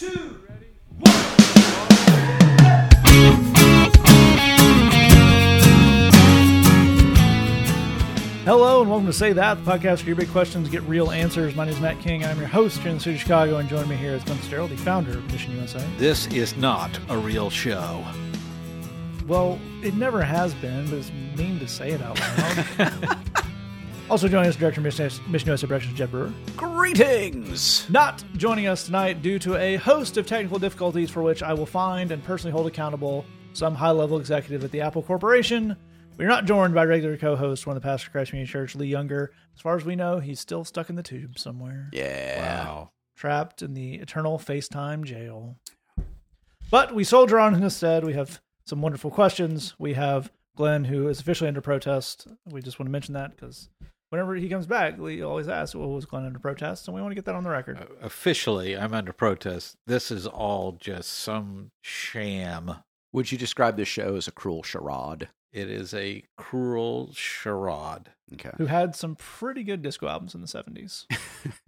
two, Hello and welcome to Say That, the podcast where your big questions get real answers. My name is Matt King. I'm your host here in the city of Chicago, and joining me here is Glenn Fitzgerald, the founder of Mission USA. This is not a real show. Well, it never has been, but it's mean to say it out loud. also joining us, Director of Mission Mission USA Productions, Jed Brewer. Greetings! Not joining us tonight due to a host of technical difficulties for which I will find and personally hold accountable some high level executive at the Apple Corporation. We're not joined by regular co host, one of the pastors of Christ Community Church, Lee Younger. As far as we know, he's still stuck in the tube somewhere. Yeah. Wow. trapped in the eternal FaceTime jail. But we soldier on instead. We have some wonderful questions. We have Glenn, who is officially under protest. We just want to mention that because whenever he comes back, we always ask, well, was Glenn under protest? And we want to get that on the record. Uh, officially, I'm under protest. This is all just some sham. Would you describe this show as a cruel charade? It is a cruel charade. Okay. Who had some pretty good disco albums in the 70s.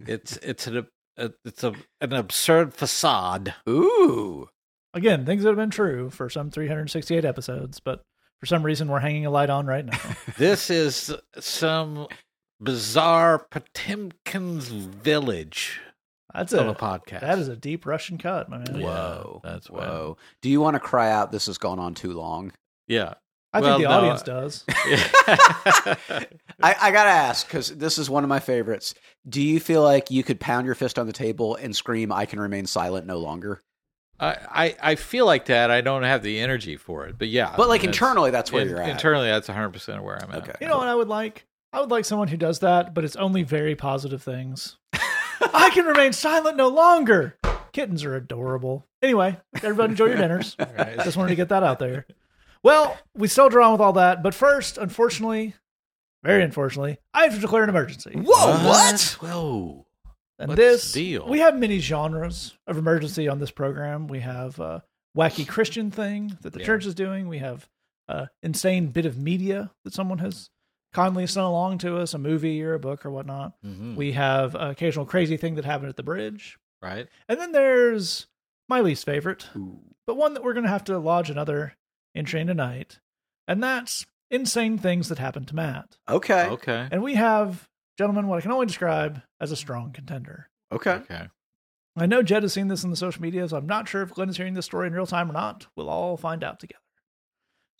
It's it's an a, it's a an absurd facade. Ooh. Again, things that have been true for some 368 episodes, but for some reason we're hanging a light on right now. This is some bizarre Potemkin's village That's of a a, podcast. that is a deep Russian cut, my man. Yeah, Whoa. that's bad. Whoa. Do you want to cry out this has gone on too long? yeah. I Well, think the no, audience does. I, I gotta ask, because this is one of my favorites. Do you feel like you could pound your fist on the table and scream, I can remain silent no longer? I, I I feel like that. I don't have the energy for it, but yeah. But like that's- internally, that's where in- you're at. Internally, that's 100 percent where I'm at. Okay. You know what I would like? I would like someone who does that, but it's only very positive things. I can remain silent no longer. Kittens are adorable. Anyway, everybody enjoy your dinners. Right. Just wanted to get that out there. Well, we soldier on with all that, but first, unfortunately, very unfortunately, I have to declare an emergency. Whoa, what? Whoa. And What's this deal? we have many genres of emergency on this program. We have a wacky Christian thing that the Yeah. church is doing. We have a insane bit of media that someone has kindly sent along to us, a movie or a book or whatnot. Mhm. We have an occasional crazy thing that happened at the bridge. Right. And then there's my least favorite, Ooh. but one that we're going to have to lodge another entry in tonight. And that's insane things that happened to Matt. Okay. Okay. And we have, gentlemen, what I can only describe as a strong contender. Okay. Okay. I know Jed has seen this in the social media, so I'm not sure if Glenn is hearing this story in real time or not. We'll all find out together.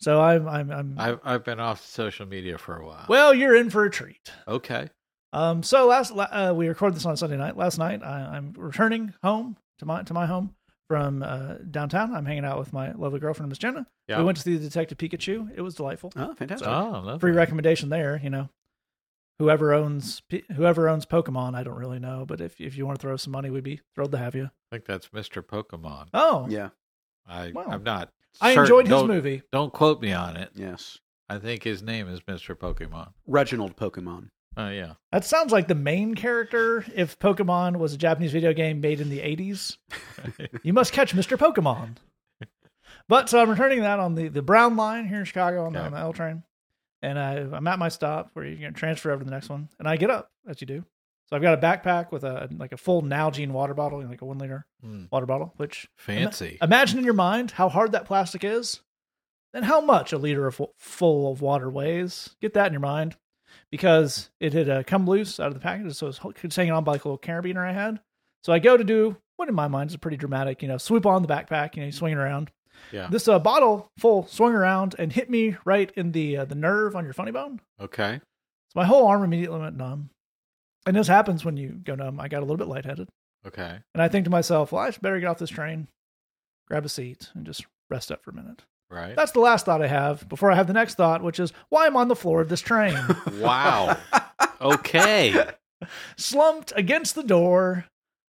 So I'm, I'm, I'm. I've I've been off social media for a while. well, you're in for a treat. Okay. Um, so last uh, we recorded this on Sunday night. Last night, I, I'm returning home to my to my home from uh, downtown. I'm hanging out with my lovely girlfriend, Miss Jenna. Yeah. We went to see the Detective Pikachu. It was delightful. Oh, fantastic. Oh, lovely. Free recommendation there. You know, whoever owns whoever owns Pokemon, I don't really know, but if if you want to throw some money, we'd be thrilled to have you. I think that's Mr. Pokemon. Oh, Yeah. I Wow. I'm not. I certain. enjoyed his Don't- movie. Don't quote me on it. Yes. I think his name is Mr. Pokemon. Reginald Pokemon. Oh yeah. That sounds like the main character if Pokemon was a Japanese video game made in the 80s. you must catch Mr. Pokemon. But so I'm returning that on the, the Brown line here in Chicago on, the, Yeah. on the L train. And I, I'm at my stop where you can transfer over to the next one. And I get up, as you do. So I've got a backpack with a like a full Nalgene water bottle, like a one liter Hmm. water bottle, which Fancy. imagine in your mind how hard that plastic is and how much a liter of full of water weighs. Get that in your mind because it had uh, come loose out of the package. So it was, it was hanging on by like a little carabiner I had. So I go to do what in my mind is a pretty dramatic, you know, swoop on the backpack, you know, you swing it around. Yeah. This uh, bottle full swung around and hit me right in the uh, the nerve on your funny bone. Okay. So my whole arm immediately went numb. And this happens when you go numb. I got a little bit lightheaded. Okay. And I think to myself, well, I should better get off this train, grab a seat, and just rest up for a minute. Right. That's the last thought I have before I have the next thought, which is why I'm on the floor of this train, wow. Okay. slumped against the door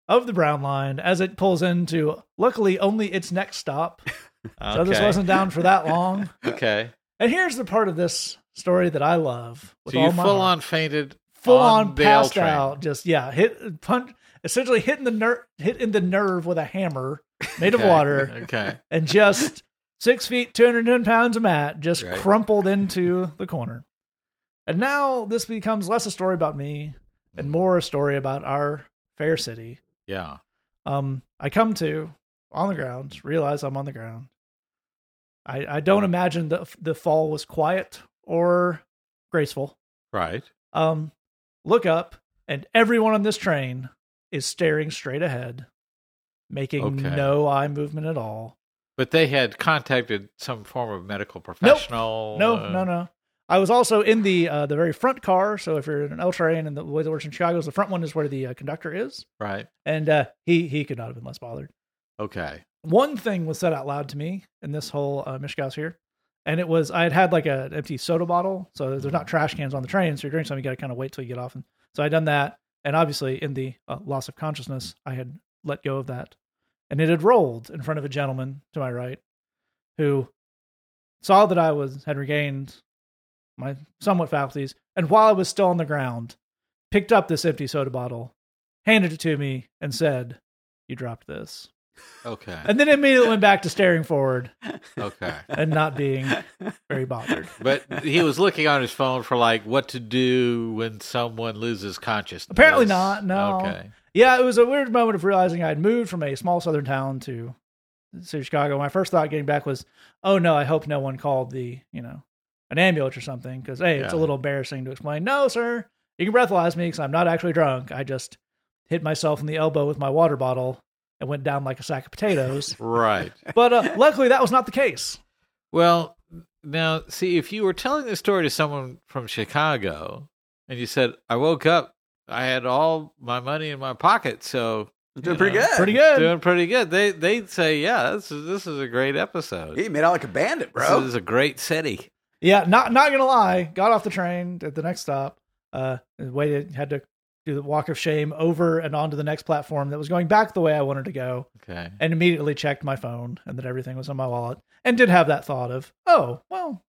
of the Brown Line as it pulls into, luckily, only its next stop. okay. So this wasn't down for that long. Okay. And here's the part of this story that I love. With So you all my full heart. on fainted full on on, passed train. out. Just yeah, hit punch, essentially hitting the nerve, hit in the nerve with a hammer made of water, Okay. and just six feet, two hundred ten pounds of Matt just Right. crumpled into the corner. And now this becomes less a story about me and more a story about our fair city. Yeah. Um, I come to on the ground, realize I'm on the ground. I I don't imagine the the fall was quiet or graceful. Right. Um, look up, and everyone on this train is staring straight ahead, making Okay. no eye movement at all. But they had contacted some form of medical professional. No, uh, no, no. I was also in the uh, the very front car. So if you're in an L train and the way that works in Chicago is the front one is where the uh, conductor is, Right. and uh, he he could not have been less bothered. Okay. One thing was said out loud to me in this whole uh, Mishkaus here, and it was I had had like an empty soda bottle, so there's not trash cans on the train, so you're drinking something, you got to kind of wait till you get off. And so I done that, and obviously in the uh, loss of consciousness, I had let go of that, and it had rolled in front of a gentleman to my right, who saw that I was had regained my somewhat faculties, and while I was still on the ground, picked up this empty soda bottle, handed it to me, and said, "You dropped this." Okay. and then immediately went back to staring forward Okay. and not being very bothered. But he was looking on his phone for like what to do when someone loses consciousness. Apparently not, no. Okay. Yeah, it was a weird moment of realizing I had moved from a small southern town to city of Chicago. My first thought getting back was, oh no, I hope no one called the, you know, an ambulance or something. Because, hey, it's a little embarrassing to explain. No, sir, you can breathalyze me because I'm not actually drunk. I just hit myself in the elbow with my water bottle and went down like a sack of potatoes. Right. but uh, luckily, that was not the case. Well, now see if you were telling this story to someone from Chicago and you said, "I woke up, I had all my money in my pocket, so Doing you pretty know, good. Pretty good. doing pretty good." They they'd say, "Yeah, this is this is a great episode. He made out like a bandit, bro. This is a great city." Yeah, not not gonna lie. Got off the train at the next stop. Uh, waited, had to do the walk of shame over and onto the next platform that was going back the way I wanted to go, Okay. and immediately checked my phone and that everything was on my wallet, and did have that thought of, oh well,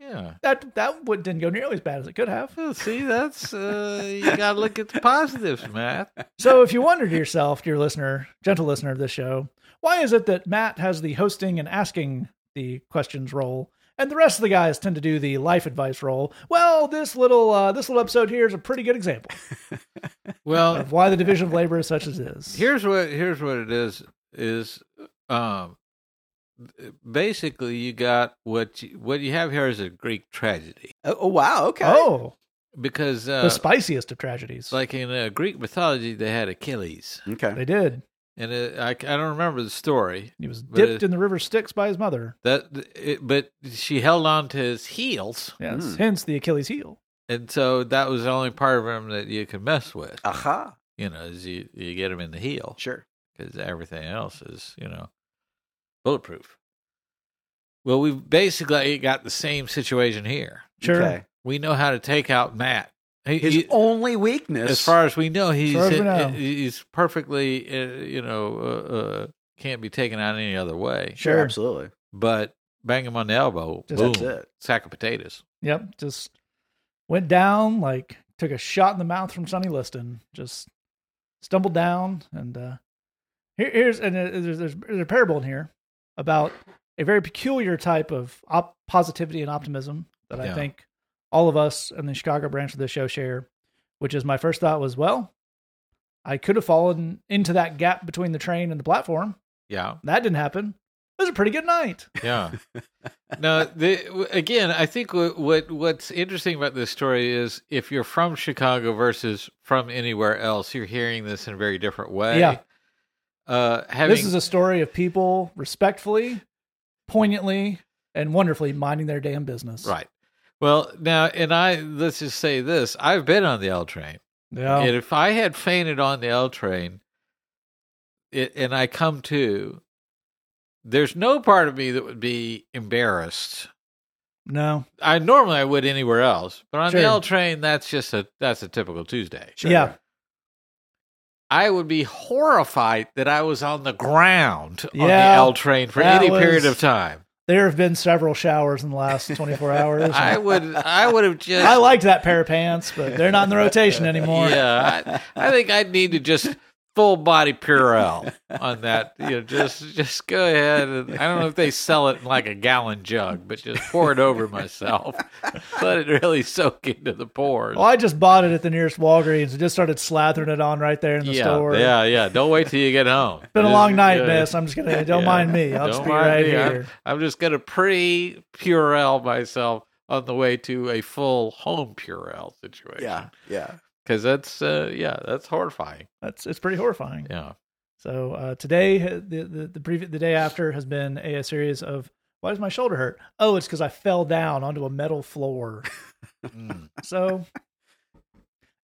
Yeah. that that would, didn't go nearly as bad as it could have. Well, see, that's uh, you got to look at the positives, Matt. So if you wonder to yourself, dear listener, gentle listener of this show, why is it that Matt has the hosting and asking the questions role, and the rest of the guys tend to do the life advice role? Well, this little uh, this little episode here is a pretty good example Well, of why the division of labor is such as it is. here's what here's what it is is um basically you got what you, what you have here is a Greek tragedy oh, oh, wow. Okay. oh, because uh, the spiciest of tragedies. like in uh, Greek mythology they had Achilles Okay. they did. And it, I I don't remember the story He was dipped it- in the river Styx by his mother. that it, but she held on to his heels Yes, Mm. hence the Achilles heel. and so that was the only part of him that you could mess with Aha. you know is you you get him in the heel Sure. because everything else is, you know, bulletproof. Well, we've basically got the same situation here. Sure. Okay. We know how to take out Matt. He- His he- only weakness. as far as we know, he's far as we know. he's perfectly, uh, you know, uh, uh, can't be taken out any other way. sure, Sure. absolutely. But bang him on the elbow, Just- boom, That's it. sack of potatoes. Yep, just went down like took a shot in the mouth from Sonny Liston. Just stumbled down, and uh, here, here's and uh, there's, there's, there's a parable in here about a very peculiar type of op- positivity and optimism that I think all of us in the Chicago branch of the show share. Which is my first thought was, well, I could have fallen into that gap between the train and the platform. Yeah, That didn't happen. It was a pretty good night. yeah. now, the, again, I think what, what what's interesting about this story is if you're from Chicago versus from anywhere else, you're hearing this in a very different way. Yeah. Uh, having this is a story of people respectfully, poignantly, and wonderfully minding their damn business. right. Well, now, and I let's just say this: I've been on the L train, Yeah. and if I had fainted on the L train, it, and I come to, there's no part of me that would be embarrassed. no. I normally I would anywhere else, but on the L train, that's just a that's a typical Tuesday. Sure. Yeah. I would be horrified that I was on the ground on the L train for any period of time. There have been several showers in the last 24 hours. I would I would have just I liked that pair of pants, but they're not in the rotation anymore. Yeah, I, I think I'd need to just full body Purell on that. You know, just just go ahead and I don't know if they sell it in like a gallon jug, but just pour it over myself. Let it really soak into the pores. Well, I just bought it at the nearest Walgreens and just started slathering it on right there in the yeah, store. yeah, yeah. Don't wait till you get home. It's been a long night, miss. I'm just gonna. Don't Yeah. mind me. I'll Don't just be mind right me. I'm- here. I'm, just gonna pre Purell myself on the way to a full home Purell situation. Yeah, yeah. Because that's uh, yeah, that's horrifying. That's it's pretty horrifying. Yeah. So uh, today, the the the, previ- the day after has been a, a series of why does my shoulder hurt? Oh, it's because I fell down onto a metal floor. Mm. So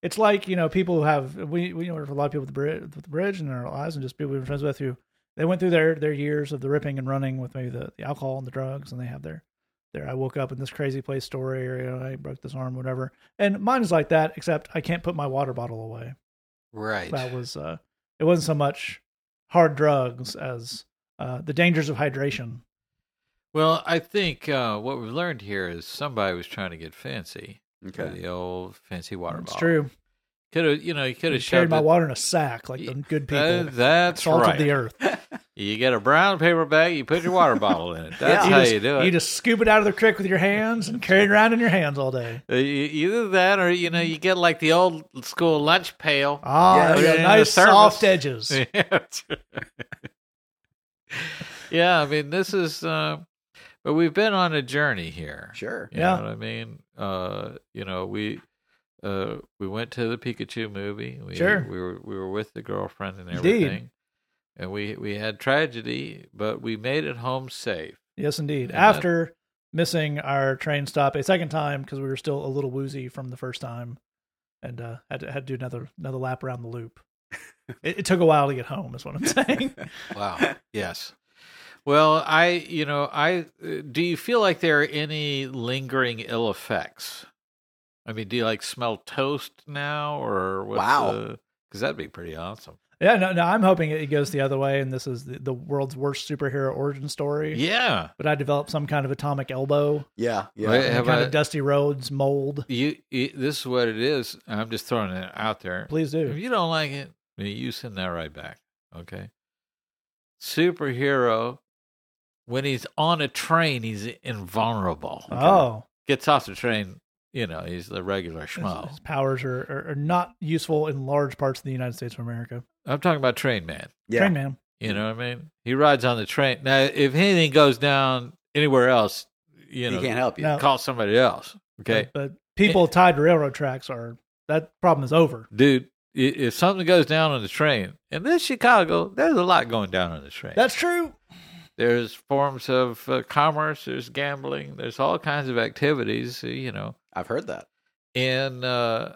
it's like you know people who have we we know a lot of people with the bridge, with the bridge in their lives and just people we've been friends with who they went through their their years of the ripping and running with maybe the, the alcohol and the drugs and they have their their I woke up in this crazy place story or you know I broke this arm whatever and mine is like that except I can't put my water bottle away. Right. That was uh it wasn't so much hard drugs as uh the dangers of hydration. Well, I think uh, what we've learned here is somebody was trying to get fancy. Okay. The old fancy water It's bottle. true. Could have, you know, you could have carried my it. water in a sack like the good people. That- that's Salt right. the earth. You get a brown paper bag, you put your water bottle in it. That's you how just, you do it. You just scoop it out of the creek with your hands and carry it around in your hands all day. Uh, Either that, or you know, you get like the old school lunch pail. Ah, Yeah, there you go. yeah, nice soft edges. Yeah, that's right. yeah, I mean, this is, uh, but we've been on a journey here. Sure. You Yeah. know what I mean? Uh, you know, we uh we went to the Pikachu movie. We Sure. we were we were with the girlfriend and Indeed. Everything. And we we had tragedy, but we made it home safe. Yes, indeed. And that- After missing our train stop a second time because we were still a little woozy from the first time, and uh, had to had to do another another lap around the loop. it, it took a while to get home, is what I'm saying. Wow. yes. Well, I, you know, I uh, do you feel like there are any lingering ill effects? I mean, do you like smell toast now or what's Wow. Because that'd be pretty awesome. Yeah, no, no. I'm hoping it goes the other way, and this is the, the world's worst superhero origin story. Yeah. But I developed some kind of atomic elbow, Yeah, yeah. Right. Have kind I- of Dusty Rhodes mold. You, you, this is what it is. I'm just throwing it out there. Please do. If you don't like it, you send that right back. Okay. Superhero, when he's on a train, he's invulnerable. Oh, Gets off the train, you know, he's the regular his, schmo. his powers are, are, are not useful in large parts of the United States of America. I'm talking about Train Man. yeah. Train man. You know what I mean? He rides on the train. Now, if anything goes down anywhere else, you know, he can't help you. No. call somebody else. Okay. But, but people eh. tied to railroad tracks are that problem is over. Dude, if something goes down on the train, and this Chicago, there's a lot going down on the train. That's true. There's forms of uh, commerce, there's gambling, there's all kinds of activities, uh, you know, I've heard that. and uh,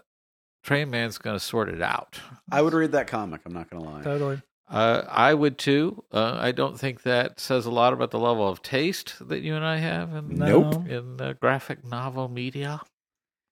Train Man's going to sort it out. I would read that comic. I'm not going to lie. Totally. Uh, I would too. Uh, I don't think that says a lot about the level of taste that you and I have in, Nope. in uh, graphic novel media.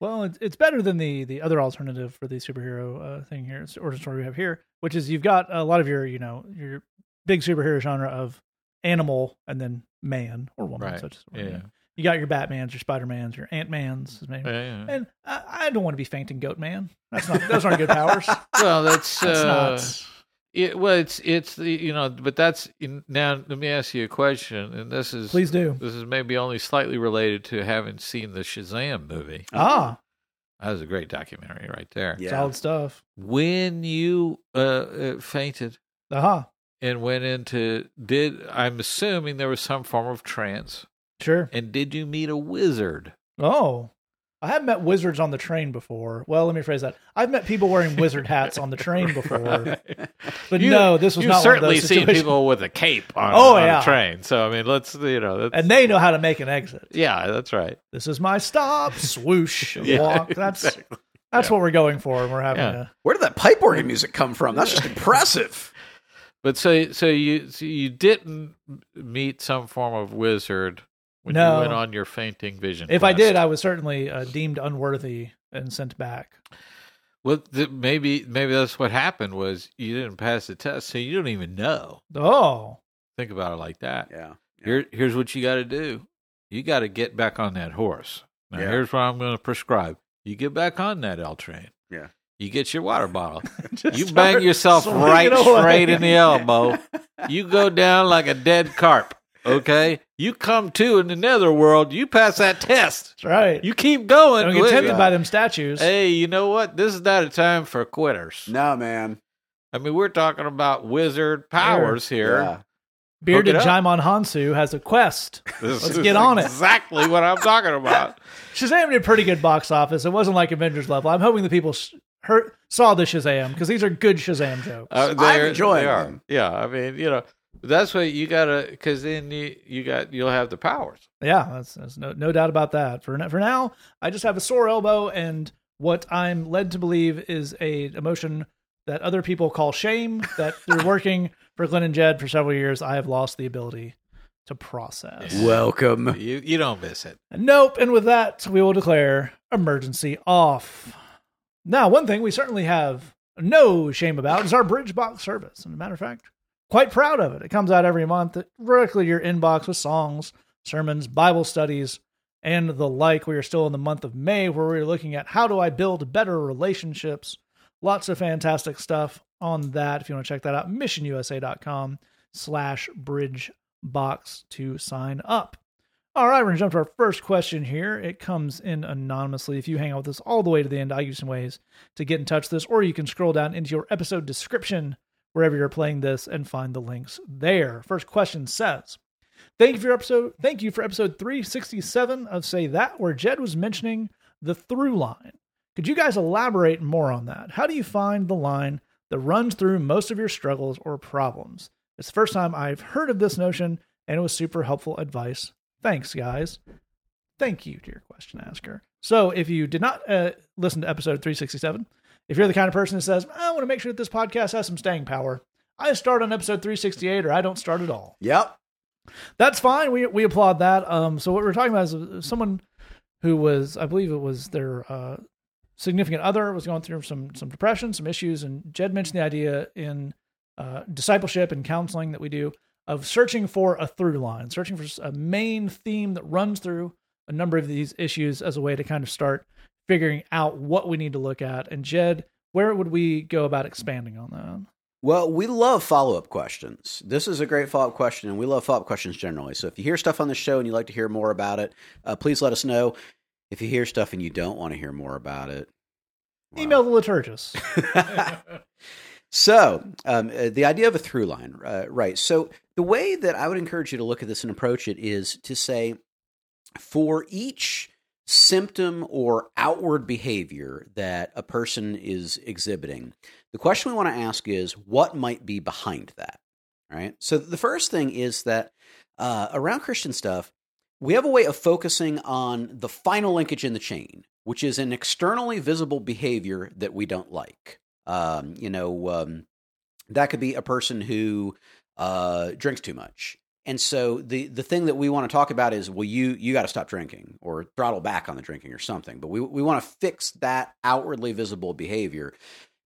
Well, it's it's better than the the other alternative for the superhero uh, thing here, it's origin story we have here, which is you've got a lot of your you know your big superhero genre of animal and then man or woman, Right. such as Yeah. You got your Batman's, your Spider Man's, your Ant Man's, maybe. Yeah. and I, I don't want to be fainting Goat Man. That's not those aren't good powers. Well, that's, That's uh, not. it, well, it's it's the you know, but that's now. Let me ask you a question, and this is Please do. this is maybe only slightly related to having seen the Shazam movie. Ah, That was a great documentary right there. Yeah. solid stuff. When you uh, fainted, uh, fainted Aha, and went into, did I'm assuming there was some form of trance, sure. and did you meet a wizard? Oh, I have met wizards on the train before. Well, let me phrase that. I've met people wearing wizard hats on the train before, but You- no, this was You've not certainly one of those seen people with a cape on, Oh, on yeah. a train. So I mean, let's you know, that's, and they know how to make an exit. yeah, that's right. This is my stop. Swoosh, Yeah, walk. That's exactly. that's what we're going for. And we're having Yeah. a Where did that pipe organ music come from? That's just impressive. But so so you so you didn't meet some form of wizard when No. you went on your fainting vision. If I did, I was certainly uh, deemed unworthy and sent back. well, th- maybe maybe that's what happened was you didn't pass the test, so you don't even know. Oh, Think about it like that. Yeah. Here, here's what you got to do. You got to get back on that horse. Now, Yeah. here's what I'm going to prescribe. You get back on that L train. Yeah. You get your water bottle. Just You start bang yourself right straight in the elbow. You go down like a dead carp. Okay, you come to in the netherworld. You pass that test. That's right. You keep going. don't get tempted by them statues. Hey, you know what? This is not a time for quitters. No, man. I mean, we're talking about wizard powers here. Yeah. Bearded hook it up. Djimon Hounsou has a quest. This Let's is get on it. Exactly what I'm talking about. Shazam did a pretty good box office. It wasn't like Avengers level. I'm hoping the people s- heard, saw the Shazam because these are good Shazam jokes. Uh, I'm they're- enjoying they are. them. Yeah, I mean, you know, that's what you gotta, because then you you got you'll have the powers. yeah, that's, that's no, no doubt about that. For for now, I just have a sore elbow and what I'm led to believe is a emotion that other people call shame. That through working for Glenn and Jed for several years, I have lost the ability to process. Welcome. You you don't miss it. Nope. And with that, we will declare emergency off. Now, one thing we certainly have no shame about is our Bridge Box service. And a matter of fact, quite proud of it. It comes out every month directly to your inbox with songs, sermons, Bible studies, and the like. We are still in the month of May where we're looking at how do I build better relationships. Lots of fantastic stuff on that. If you want to check that out, missionusa.com slash bridge box to sign up. All right, we're going to jump to our first question here. It comes in anonymously. If you hang out with us all the way to the end, I'll give you some ways to get in touch with us, or you can scroll down into your episode description wherever you're playing this and find the links there. First question says, Thank you for episode. Thank you for episode 367 of Say That, where Jed was mentioning the through line. Could you guys elaborate more on that? How do you find the line that runs through most of your struggles or problems? It's the first time I've heard of this notion, and it was super helpful advice. Thanks, guys. Thank you to your question asker. So, if you did not uh, listen to episode 367, if you're the kind of person that says, I want to make sure that this podcast has some staying power, I start on episode 368 or I don't start at all. Yep. That's fine. We we applaud that. Um, so what we're talking about is uh, someone who was, I believe it was their uh, significant other was going through some some depression, some issues, and Jed mentioned the idea in uh, discipleship and counseling that we do of searching for a through line, searching for a main theme that runs through a number of these issues as a way to kind of start figuring out what we need to look at. And Jed, where would we go about expanding on that? Well, we love follow up questions. This is a great follow up question, and we love follow up questions generally. So if you hear stuff on the show and you'd like to hear more about it, uh, please let us know. If you hear stuff and you don't want to hear more about it, well. Email the liturgist. so um, uh, the idea of a through line, uh, right? So the way that I would encourage you to look at this and approach it is to say, for each symptom or outward behavior that a person is exhibiting, the question we want to ask is, what might be behind that? Right. So the first thing is that uh, around Christian stuff, we have a way of focusing on the final linkage in the chain, which is an externally visible behavior that we don't like. Um, you know, um, that could be a person who uh, drinks too much. And so the the thing that we want to talk about is, well, you you got to stop drinking or throttle back on the drinking or something. But we we want to fix that outwardly visible behavior.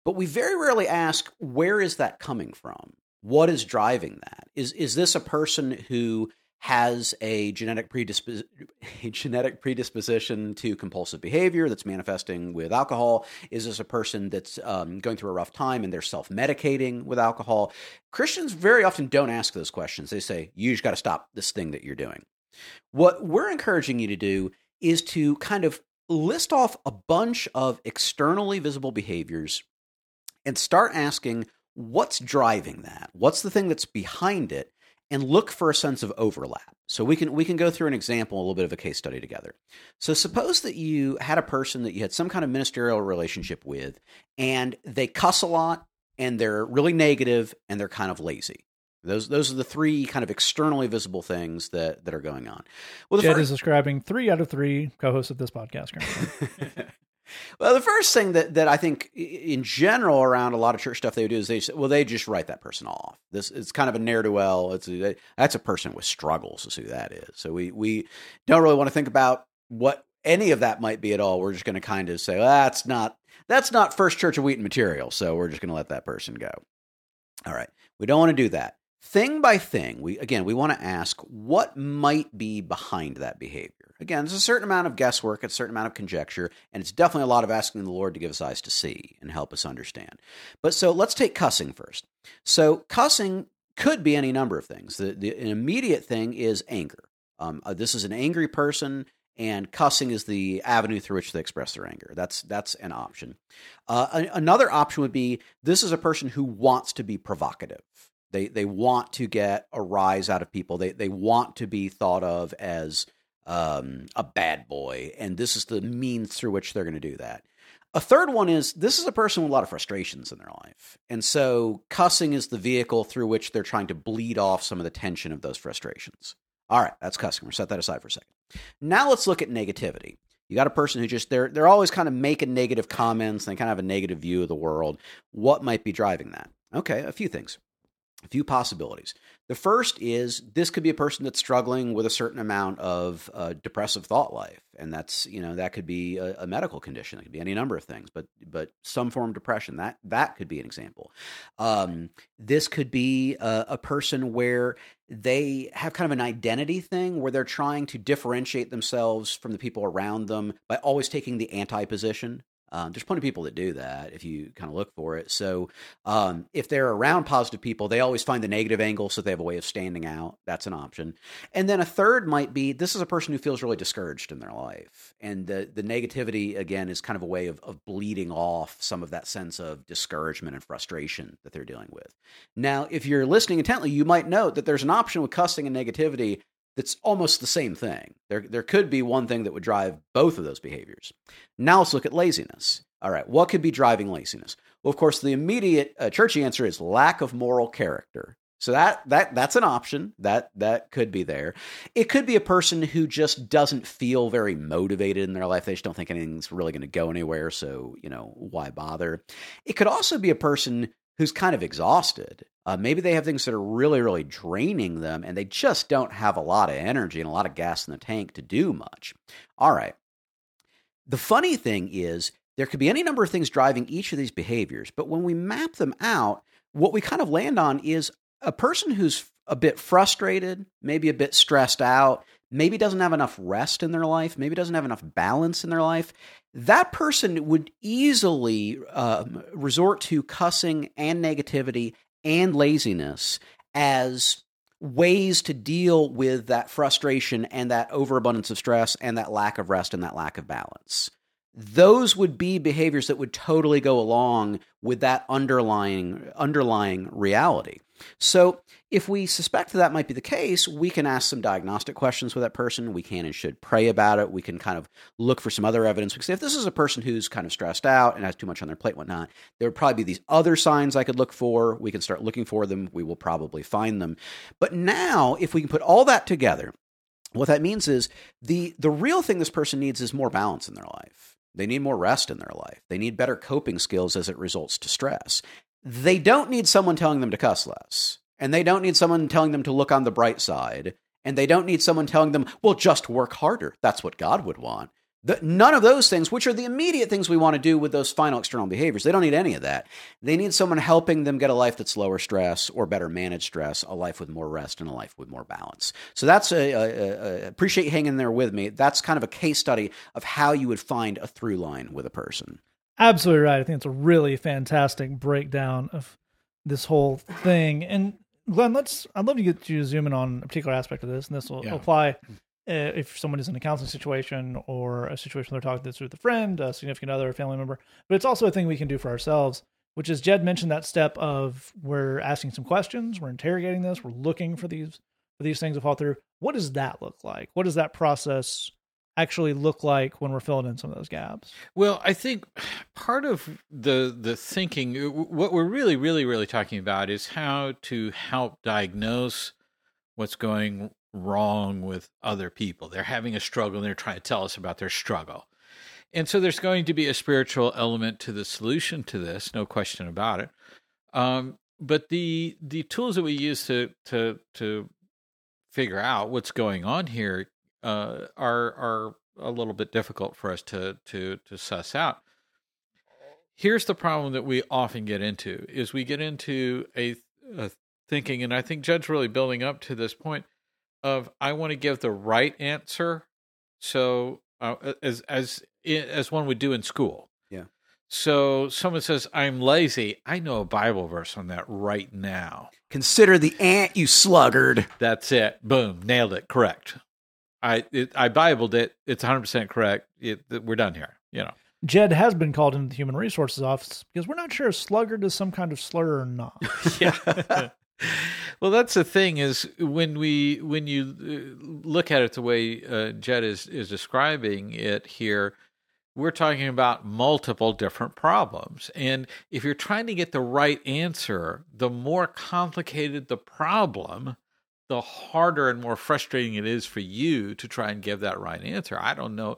But we very rarely ask, where is that coming from? What is driving that? Is is this a person who has a genetic predispos- a genetic predisposition to compulsive behavior that's manifesting with alcohol? Is this a person that's um, going through a rough time and they're self medicating with alcohol? Christians very often don't ask those questions. They say, you just got to stop this thing that you're doing. What we're encouraging you to do is to kind of list off a bunch of externally visible behaviors and start asking, what's driving that? What's the thing that's behind it? And look for a sense of overlap. So we can we can go through an example, a little bit of a case study together. So suppose that you had a person that you had some kind of ministerial relationship with, and they cuss a lot, and they're really negative, and they're kind of lazy. Those those are the three kind of externally visible things that that are going on. Well, the Jed first, is describing three out of three co-hosts of this podcast currently. well, the first thing that, that I think in general around a lot of church stuff they do is they well, they just write that person off. This it's kind of a ne'er do well. It's uh, a, that's a person with struggles is who that is. So we we don't really want to think about what any of that might be at all. We're just going to kind of say well, that's not that's not First Church of Wheaton material. So we're just going to let that person go. All right, we don't want to do that. thing by thing, we again we want to ask what might be behind that behavior. Again, there's a certain amount of guesswork, a certain amount of conjecture, and it's definitely a lot of asking the Lord to give us eyes to see and help us understand. But so let's take cussing first. So cussing could be any number of things. The, the an immediate thing is anger. Um, uh, this is an angry person, and cussing is the avenue through which they express their anger. That's that's an option. Uh, another option would be this is a person who wants to be provocative. They they want to get a rise out of people. They they want to be thought of as um, a bad boy, and this is the means through which they're going to do that. A third one is this is a person with a lot of frustrations in their life. And so cussing is the vehicle through which they're trying to bleed off some of the tension of those frustrations. All right, that's cussing. We'll set that aside for a second. Now let's look at negativity. You got a person who just they're they're always kind of making negative comments, they kind of have a negative view of the world. What might be driving that? Okay, a few things a few possibilities. The first is this could be a person that's struggling with a certain amount of uh, depressive thought life, and that's you know that could be a, a, medical condition. It could be any number of things, but but some form of depression that that could be an example. Um, this could be a, a person where they have kind of an identity thing where they're trying to differentiate themselves from the people around them by always taking the anti position. Um, there's plenty of people that do that if you kind of look for it. So um, if they're around positive people, they always find the negative angle, so they have a way of standing out. That's an option. And then a third might be this is a person who feels really discouraged in their life, and the the negativity again is kind of a way of of bleeding off some of that sense of discouragement and frustration that they're dealing with. Now, if you're listening intently, you might note that there's an option with cussing and negativity that's almost the same thing. There, there could be one thing that would drive both of those behaviors. Now let's look at laziness. All right, what could be driving laziness? Well, of course, the immediate uh, churchy answer is lack of moral character. So that that that's an option that that could be there. It could be a person who just doesn't feel very motivated in their life. They just don't think anything's really going to go anywhere. So you know why bother? It could also be a person who's kind of exhausted. Uh, maybe they have things that are really, really draining them and they just don't have a lot of energy and a lot of gas in the tank to do much. All right. The funny thing is, there could be any number of things driving each of these behaviors, but when we map them out, what we kind of land on is a person who's a bit frustrated, maybe a bit stressed out, maybe doesn't have enough rest in their life, maybe doesn't have enough balance in their life, that person would easily um, resort to cussing and negativity and laziness as ways to deal with that frustration and that overabundance of stress and that lack of rest and that lack of balance those would be behaviors that would totally go along with that underlying underlying reality. So, if we suspect that, that might be the case, we can ask some diagnostic questions with that person. We can and should pray about it. We can kind of look for some other evidence. Because if this is a person who's kind of stressed out and has too much on their plate, whatnot, there would probably be these other signs I could look for. We can start looking for them. We will probably find them. But now, if we can put all that together, what that means is the the real thing this person needs is more balance in their life they need more rest in their life. They need better coping skills as it results to stress. They don't need someone telling them to cuss less. And they don't need someone telling them to look on the bright side. And they don't need someone telling them, well, just work harder. That's what God would want. The, none of those things, which are the immediate things we want to do with those final external behaviors, they don't need any of that. They need someone helping them get a life that's lower stress or better managed stress, a life with more rest, and a life with more balance. So that's a, a, a appreciate hanging there with me. That's kind of a case study of how you would find a through line with a person. Absolutely right. I think it's a really fantastic breakdown of this whole thing. And Glenn, let's I'd love to get you to zoom in on a particular aspect of this, and this will yeah. apply uh, if someone is in a counseling situation or a situation they're talking this with a friend, a significant other, a family member. But it's also a thing we can do for ourselves, which is Jed mentioned that step of we're asking some questions, we're interrogating this, we're looking for these for these things to fall through. What does that look like? What does that process actually look like when we're filling in some of those gaps? Well, I think part of the the thinking, what we're really, really, really talking about is how to help diagnose what's going wrong with other people. They're having a struggle and they're trying to tell us about their struggle. And so there's going to be a spiritual element to the solution to this, no question about it. Um, but the the tools that we use to to to figure out what's going on here uh, are are a little bit difficult for us to to to suss out. Here's the problem that we often get into: is we get into a, a thinking, and I think Jed's really building up to this point of I want to give the right answer. So uh, as as as one would do in school. Yeah. So someone says I'm lazy. I know a Bible verse on that right now. Consider the ant, you sluggard. That's it. Boom, nailed it. Correct. I it, I bibled it. It's 100 percent correct. It, we're done here. You know. Jed has been called into the human resources office because we're not sure if sluggard is some kind of slur or not. yeah. well, that's the thing is when we when you uh, look at it the way uh, Jed is is describing it here, we're talking about multiple different problems, and if you're trying to get the right answer, the more complicated the problem, the harder and more frustrating it is for you to try and give that right answer. I don't know.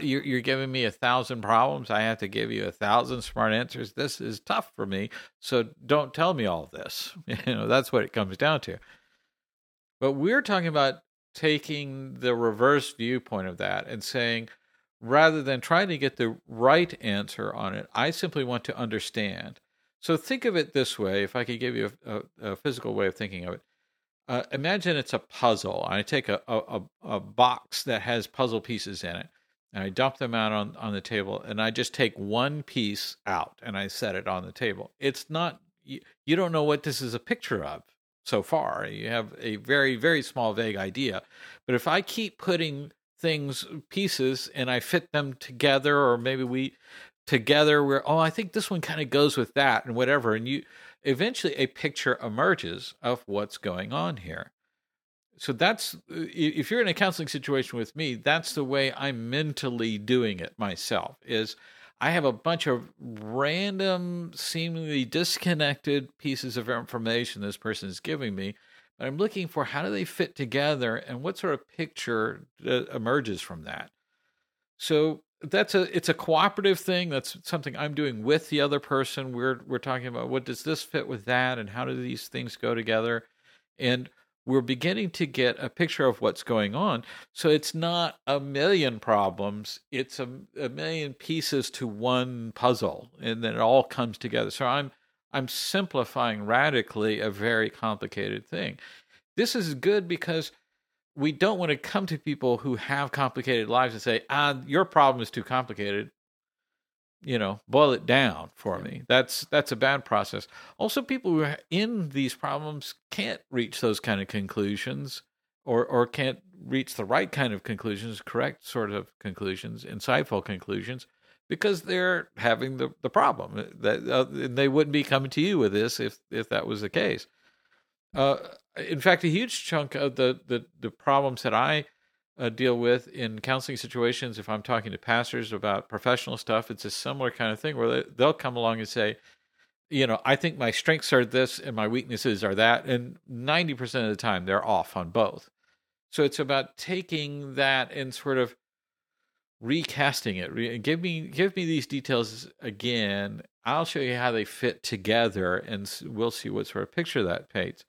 You're, you're, giving me a thousand problems. I have to give you a thousand smart answers. This is tough for me. So don't tell me all this. You know, that's what it comes down to. But we're talking about taking the reverse viewpoint of that and saying, rather than trying to get the right answer on it, I simply want to understand. So think of it this way if I could give you a, a, a physical way of thinking of it uh, imagine it's a puzzle. I take a, a, a box that has puzzle pieces in it, and I dump them out on, on the table, and I just take one piece out and I set it on the table. It's not, you, you don't know what this is a picture of so far. You have a very, very small, vague idea. But if I keep putting things, pieces, and I fit them together, or maybe we together, we're, oh, I think this one kind of goes with that, and whatever. And you, eventually a picture emerges of what's going on here. So that's if you're in a counseling situation with me, that's the way I'm mentally doing it myself is I have a bunch of random seemingly disconnected pieces of information this person is giving me, but I'm looking for how do they fit together and what sort of picture uh, emerges from that. So that's a it's a cooperative thing. That's something i'm doing with the other person. We're we're talking about what does this fit with that and how do these things go together? And we're beginning to get a picture of what's going on. So it's not a million problems. It's a, a million pieces to one puzzle and then it all comes together. So i'm i'm simplifying radically a very complicated thing. This is good because we don't want to come to people who have complicated lives and say, ah, your problem is too complicated. You know, boil it down for me. That's that's a bad process. Also, people who are in these problems can't reach those kind of conclusions, or or can't reach the right kind of conclusions, correct sort of conclusions, insightful conclusions, because they're having the the problem. That uh, they wouldn't be coming to you with this if if that was the case. Uh, in fact, a huge chunk of the the, the problems that I uh, deal with in counseling situations, if I'm talking to pastors about professional stuff, it's a similar kind of thing where they, they'll come along and say, you know, I think my strengths are this and my weaknesses are that, and ninety percent of the time they're off on both. So it's about taking that and sort of recasting it. Give me give me these details again. I'll show you how they fit together, and we'll see what sort of picture that paints.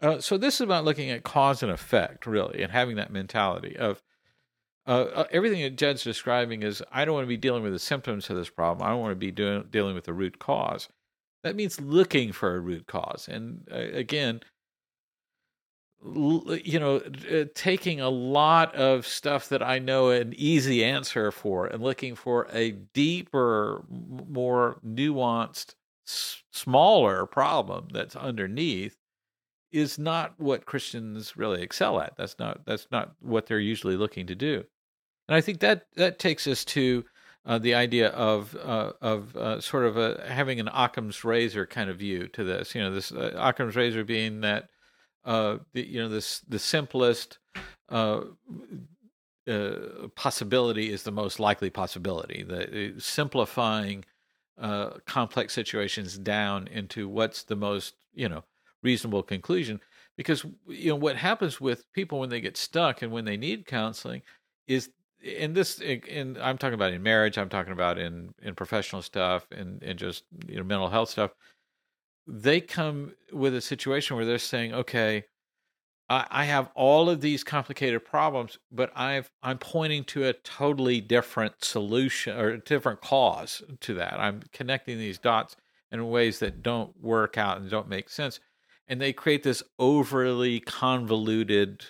Uh, so this is about looking at cause and effect, really, and having that mentality of uh, uh, everything that Jed's describing is I don't want to be dealing with the symptoms of this problem. I don't want to be doing dealing with the root cause. That means looking for a root cause, and uh, again, you know, uh, taking a lot of stuff that I know an easy answer for, and looking for a deeper, more nuanced, s- smaller problem that's underneath is not what Christians really excel at. That's not that's not what they're usually looking to do. And I think that that takes us to uh, the idea of uh, of uh, sort of a, having an Occam's razor kind of view to this. You know, this uh, Occam's razor being that uh, the, you know this the simplest uh, possibility is the most likely possibility. The simplifying complex situations down into what's the most you know reasonable conclusion because you know what happens with people when they get stuck and when they need counseling is in this and i'm talking about in marriage i'm talking about in in professional stuff and and just you know mental health stuff they come with a situation where they're saying okay I, I have all of these complicated problems but i've i'm pointing to a totally different solution or a different cause to that. I'm connecting these dots in ways that don't work out and don't make sense and they create this overly convoluted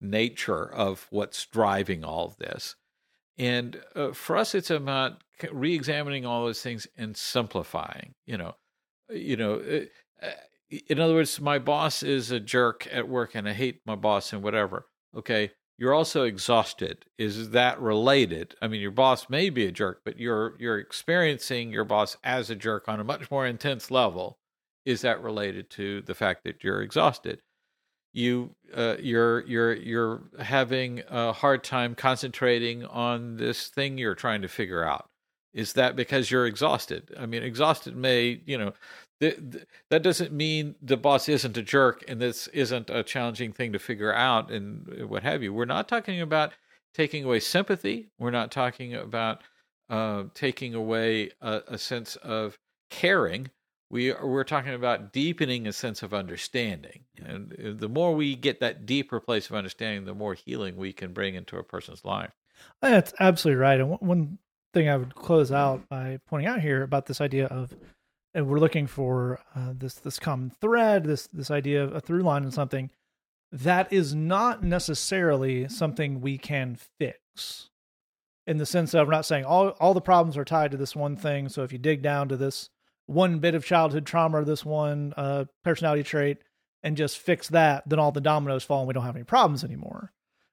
nature of what's driving all of this. And uh, for us, it's about re-examining all those things and simplifying. You know, you know. Uh, uh, in other words, my boss is a jerk at work, and I hate my boss and whatever. Okay, you're also exhausted. Is that related? I mean, your boss may be a jerk, but you're you're experiencing your boss as a jerk on a much more intense level. Is that related to the fact that you're exhausted? You uh, you're you're you're having a hard time concentrating on this thing you're trying to figure out. Is that because you're exhausted? I mean, exhausted may you know that doesn't mean the boss isn't a jerk and this isn't a challenging thing to figure out and what have you. We're not talking about taking away sympathy. We're not talking about uh, taking away a, a, sense of caring. We are, we're talking about deepening a sense of understanding, and uh, the more we get that deeper place of understanding, the more healing we can bring into a person's life. That's absolutely right. And one thing I would close out by pointing out here about this idea of and we're looking for uh, this this common thread, this this idea of a through line and something that is not necessarily something we can fix. In the sense of we're not saying all all the problems are tied to this one thing. So if you dig down to this one bit of childhood trauma or this one uh, personality trait and just fix that, then all the dominoes fall and we don't have any problems anymore.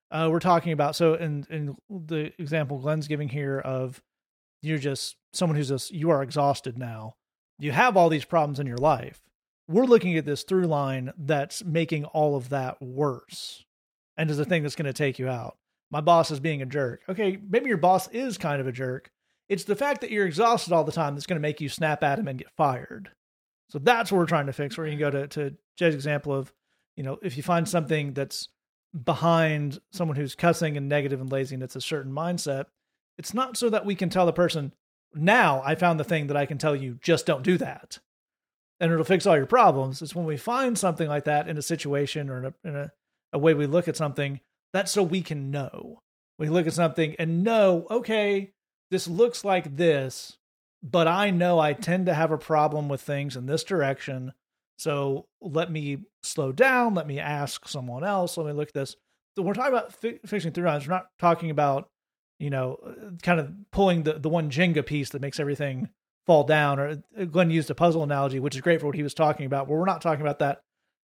Uh, we're talking about so in in the example Glenn's giving here of you're just someone who's just you are exhausted now you have all these problems in your life. We're looking at this through line that's making all of that worse and is the thing that's going to take you out. My boss is being a jerk. Okay, maybe your boss is kind of a jerk. It's the fact that you're exhausted all the time that's going to make you snap at him and get fired. So that's what we're trying to fix. Where you can go to, to Jed's example of, you know, if you find something that's behind someone who's cussing and negative and lazy and it's a certain mindset, it's not so that we can tell the person, now I found the thing that I can tell you just don't do that. And it'll fix all your problems. It's when we find something like that in a situation or in a, in a, a way we look at something, that's so we can know. We look at something and know, okay, this looks like this, but I know I tend to have a problem with things in this direction. So let me slow down. Let me ask someone else. Let me look at this. So we're talking about fi- fixing through lines. We're not talking about you know, kind of pulling the, the one Jenga piece that makes everything fall down. Or uh, Glenn used a puzzle analogy, which is great for what he was talking about, where we're not talking about that.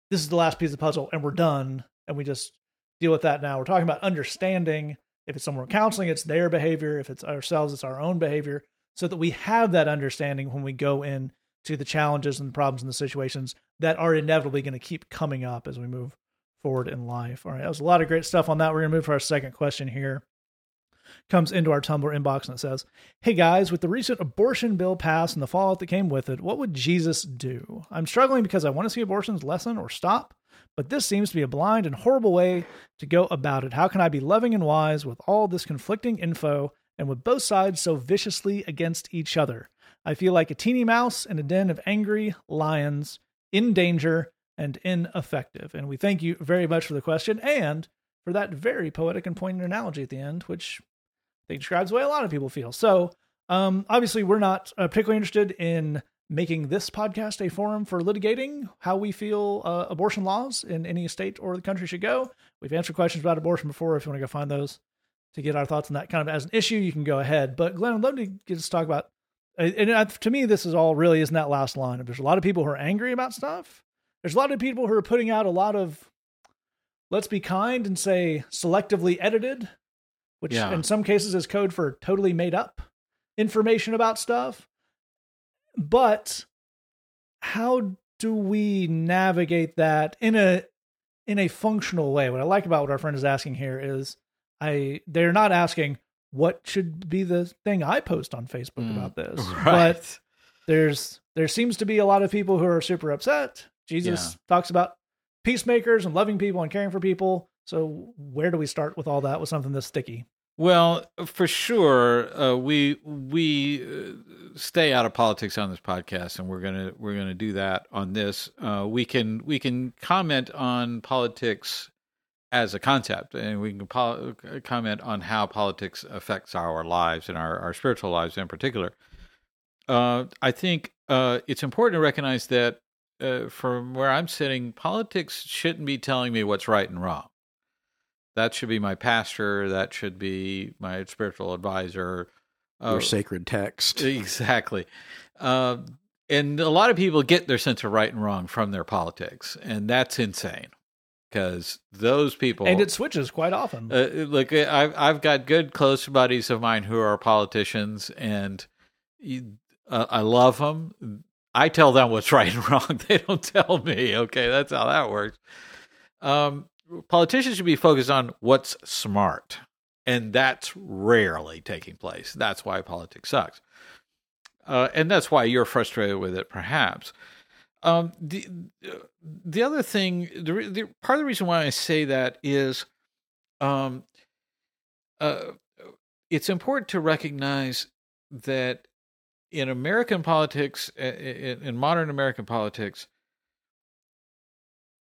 This is the last piece of the puzzle and we're done and we just deal with that now. We're talking about understanding. If it's someone counseling, it's their behavior. If it's ourselves, it's our own behavior. So that we have that understanding when we go in to the challenges and the problems and the situations that are inevitably going to keep coming up as we move forward in life. All right, that was a lot of great stuff on that. We're going to move to our second question here comes into our Tumblr inbox and it says, Hey guys, with the recent abortion bill passed and the fallout that came with it, what would Jesus do? I'm struggling because I want to see abortions lessen or stop, but this seems to be a blind and horrible way to go about it. How can I be loving and wise with all this conflicting info and with both sides so viciously against each other? I feel like a teeny mouse in a den of angry lions, in danger and ineffective. And we thank you very much for the question and for that very poetic and poignant analogy at the end, which I think describes the way a lot of people feel. So, um, obviously, we're not uh, particularly interested in making this podcast a forum for litigating how we feel uh, abortion laws in any state or the country should go. We've answered questions about abortion before. If you want to go find those to get our thoughts on that kind of as an issue, you can go ahead. But Glenn, I'd love to get us talk about. And to me, this is all really isn't that last line. There's a lot of people who are angry about stuff. There's a lot of people who are putting out a lot of, let's be kind and say selectively edited which yeah. in some cases is code for totally made up information about stuff. But how do we navigate that in a in a functional way? What I like about what our friend is asking here is I they're not asking what should be the thing I post on Facebook mm, about this. Right. But there's there seems to be a lot of people who are super upset. Jesus yeah. talks about peacemakers and loving people and caring for people. So where do we start with all that with something this sticky? Well, for sure, uh, we we uh, stay out of politics on this podcast, and we're gonna we're gonna do that on this. Uh, we can we can comment on politics as a concept, and we can po- comment on how politics affects our lives and our, our spiritual lives in particular. Uh, I think uh, it's important to recognize that uh, from where I'm sitting, politics shouldn't be telling me what's right and wrong. That should be my pastor. That should be my spiritual advisor. Your uh, sacred text. Exactly. Uh, and a lot of people get their sense of right and wrong from their politics, and that's insane because those people and it switches quite often. Uh, like I've I've got good close buddies of mine who are politicians, and uh, I love them. I tell them what's right and wrong. They don't tell me. Okay, that's how that works. Um, politicians should be focused on what's smart, and that's rarely taking place. That's why politics sucks, uh, and that's why you're frustrated with it, perhaps. Um, the the other thing, the, the, part of the reason why I say that is, um, uh, it's important to recognize that in American politics, in, in modern American politics,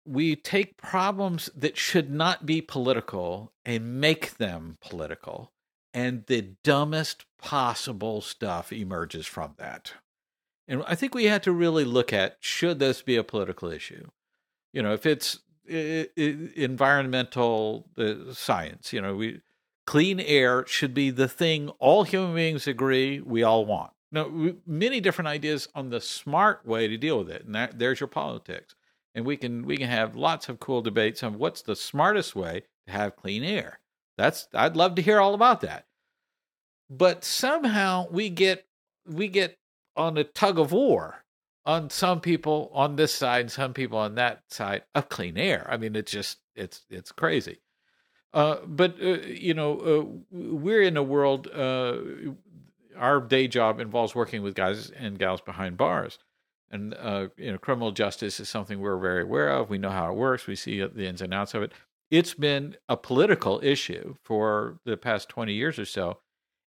we take problems that should not be political and make them political, and the dumbest possible stuff emerges from that. And I think we have to really look at should this be a political issue? You know, if it's environmental uh, science, you know, we clean air should be the thing all human beings agree we all want. Now, many different ideas on the smart way to deal with it, and that, there's your politics. And we can we can have lots of cool debates on what's the smartest way to have clean air. That's I'd love to hear all about that. But somehow we get we get on a tug of war on some people on this side, some people on that side of clean air. I mean, it's just it's it's crazy. Uh, but uh, you know, uh, we're in a world. Uh, our day job involves working with guys and gals behind bars, and uh, you know, criminal justice is something we're very aware of. We know how it works. We see the ins and outs of it. It's been a political issue for the past twenty years or so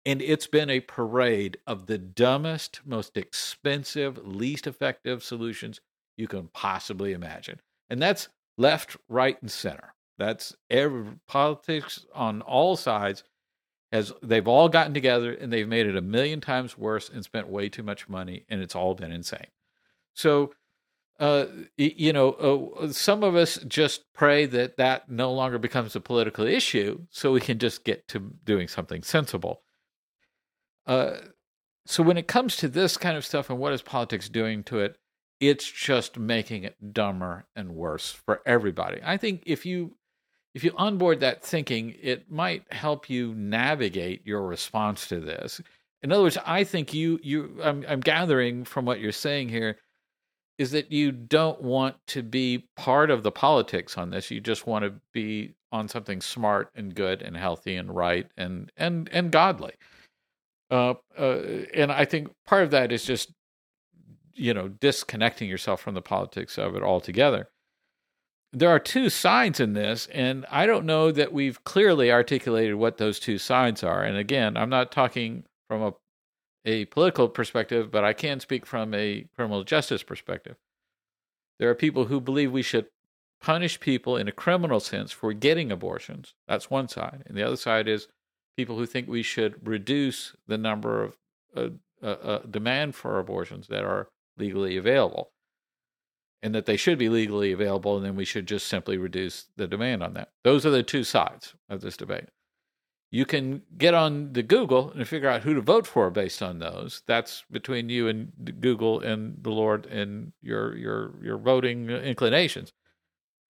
and it's been a parade of the dumbest, most expensive, least effective solutions you can possibly imagine. And that's left, right, and center. That's every politics on all sides has they've all gotten together and they've made it a million times worse and spent way too much money and it's all been insane. So uh, you know, uh, some of us just pray that that no longer becomes a political issue so we can just get to doing something sensible. Uh, so when it comes to this kind of stuff and what is politics doing to it, it's just making it dumber and worse for everybody. I think if you if you onboard that thinking, it might help you navigate your response to this. In other words, I think you you I'm, I'm gathering from what you're saying here is that you don't want to be part of the politics on this. You just want to be on something smart and good and healthy and right and and and godly. Uh, uh, and I think part of that is just, you know, disconnecting yourself from the politics of it altogether. There are two sides in this, and I don't know that we've clearly articulated what those two sides are. And again, I'm not talking from a a political perspective, but I can speak from a criminal justice perspective. There are people who believe we should punish people in a criminal sense for getting abortions. That's one side. And the other side is people who think we should reduce the number of uh, uh, uh, demand for abortions that are legally available, and that they should be legally available, and then we should just simply reduce the demand on that. Those are the two sides of this debate. You can get on the Google and figure out who to vote for based on those. That's between you and Google and the Lord and your your your voting inclinations.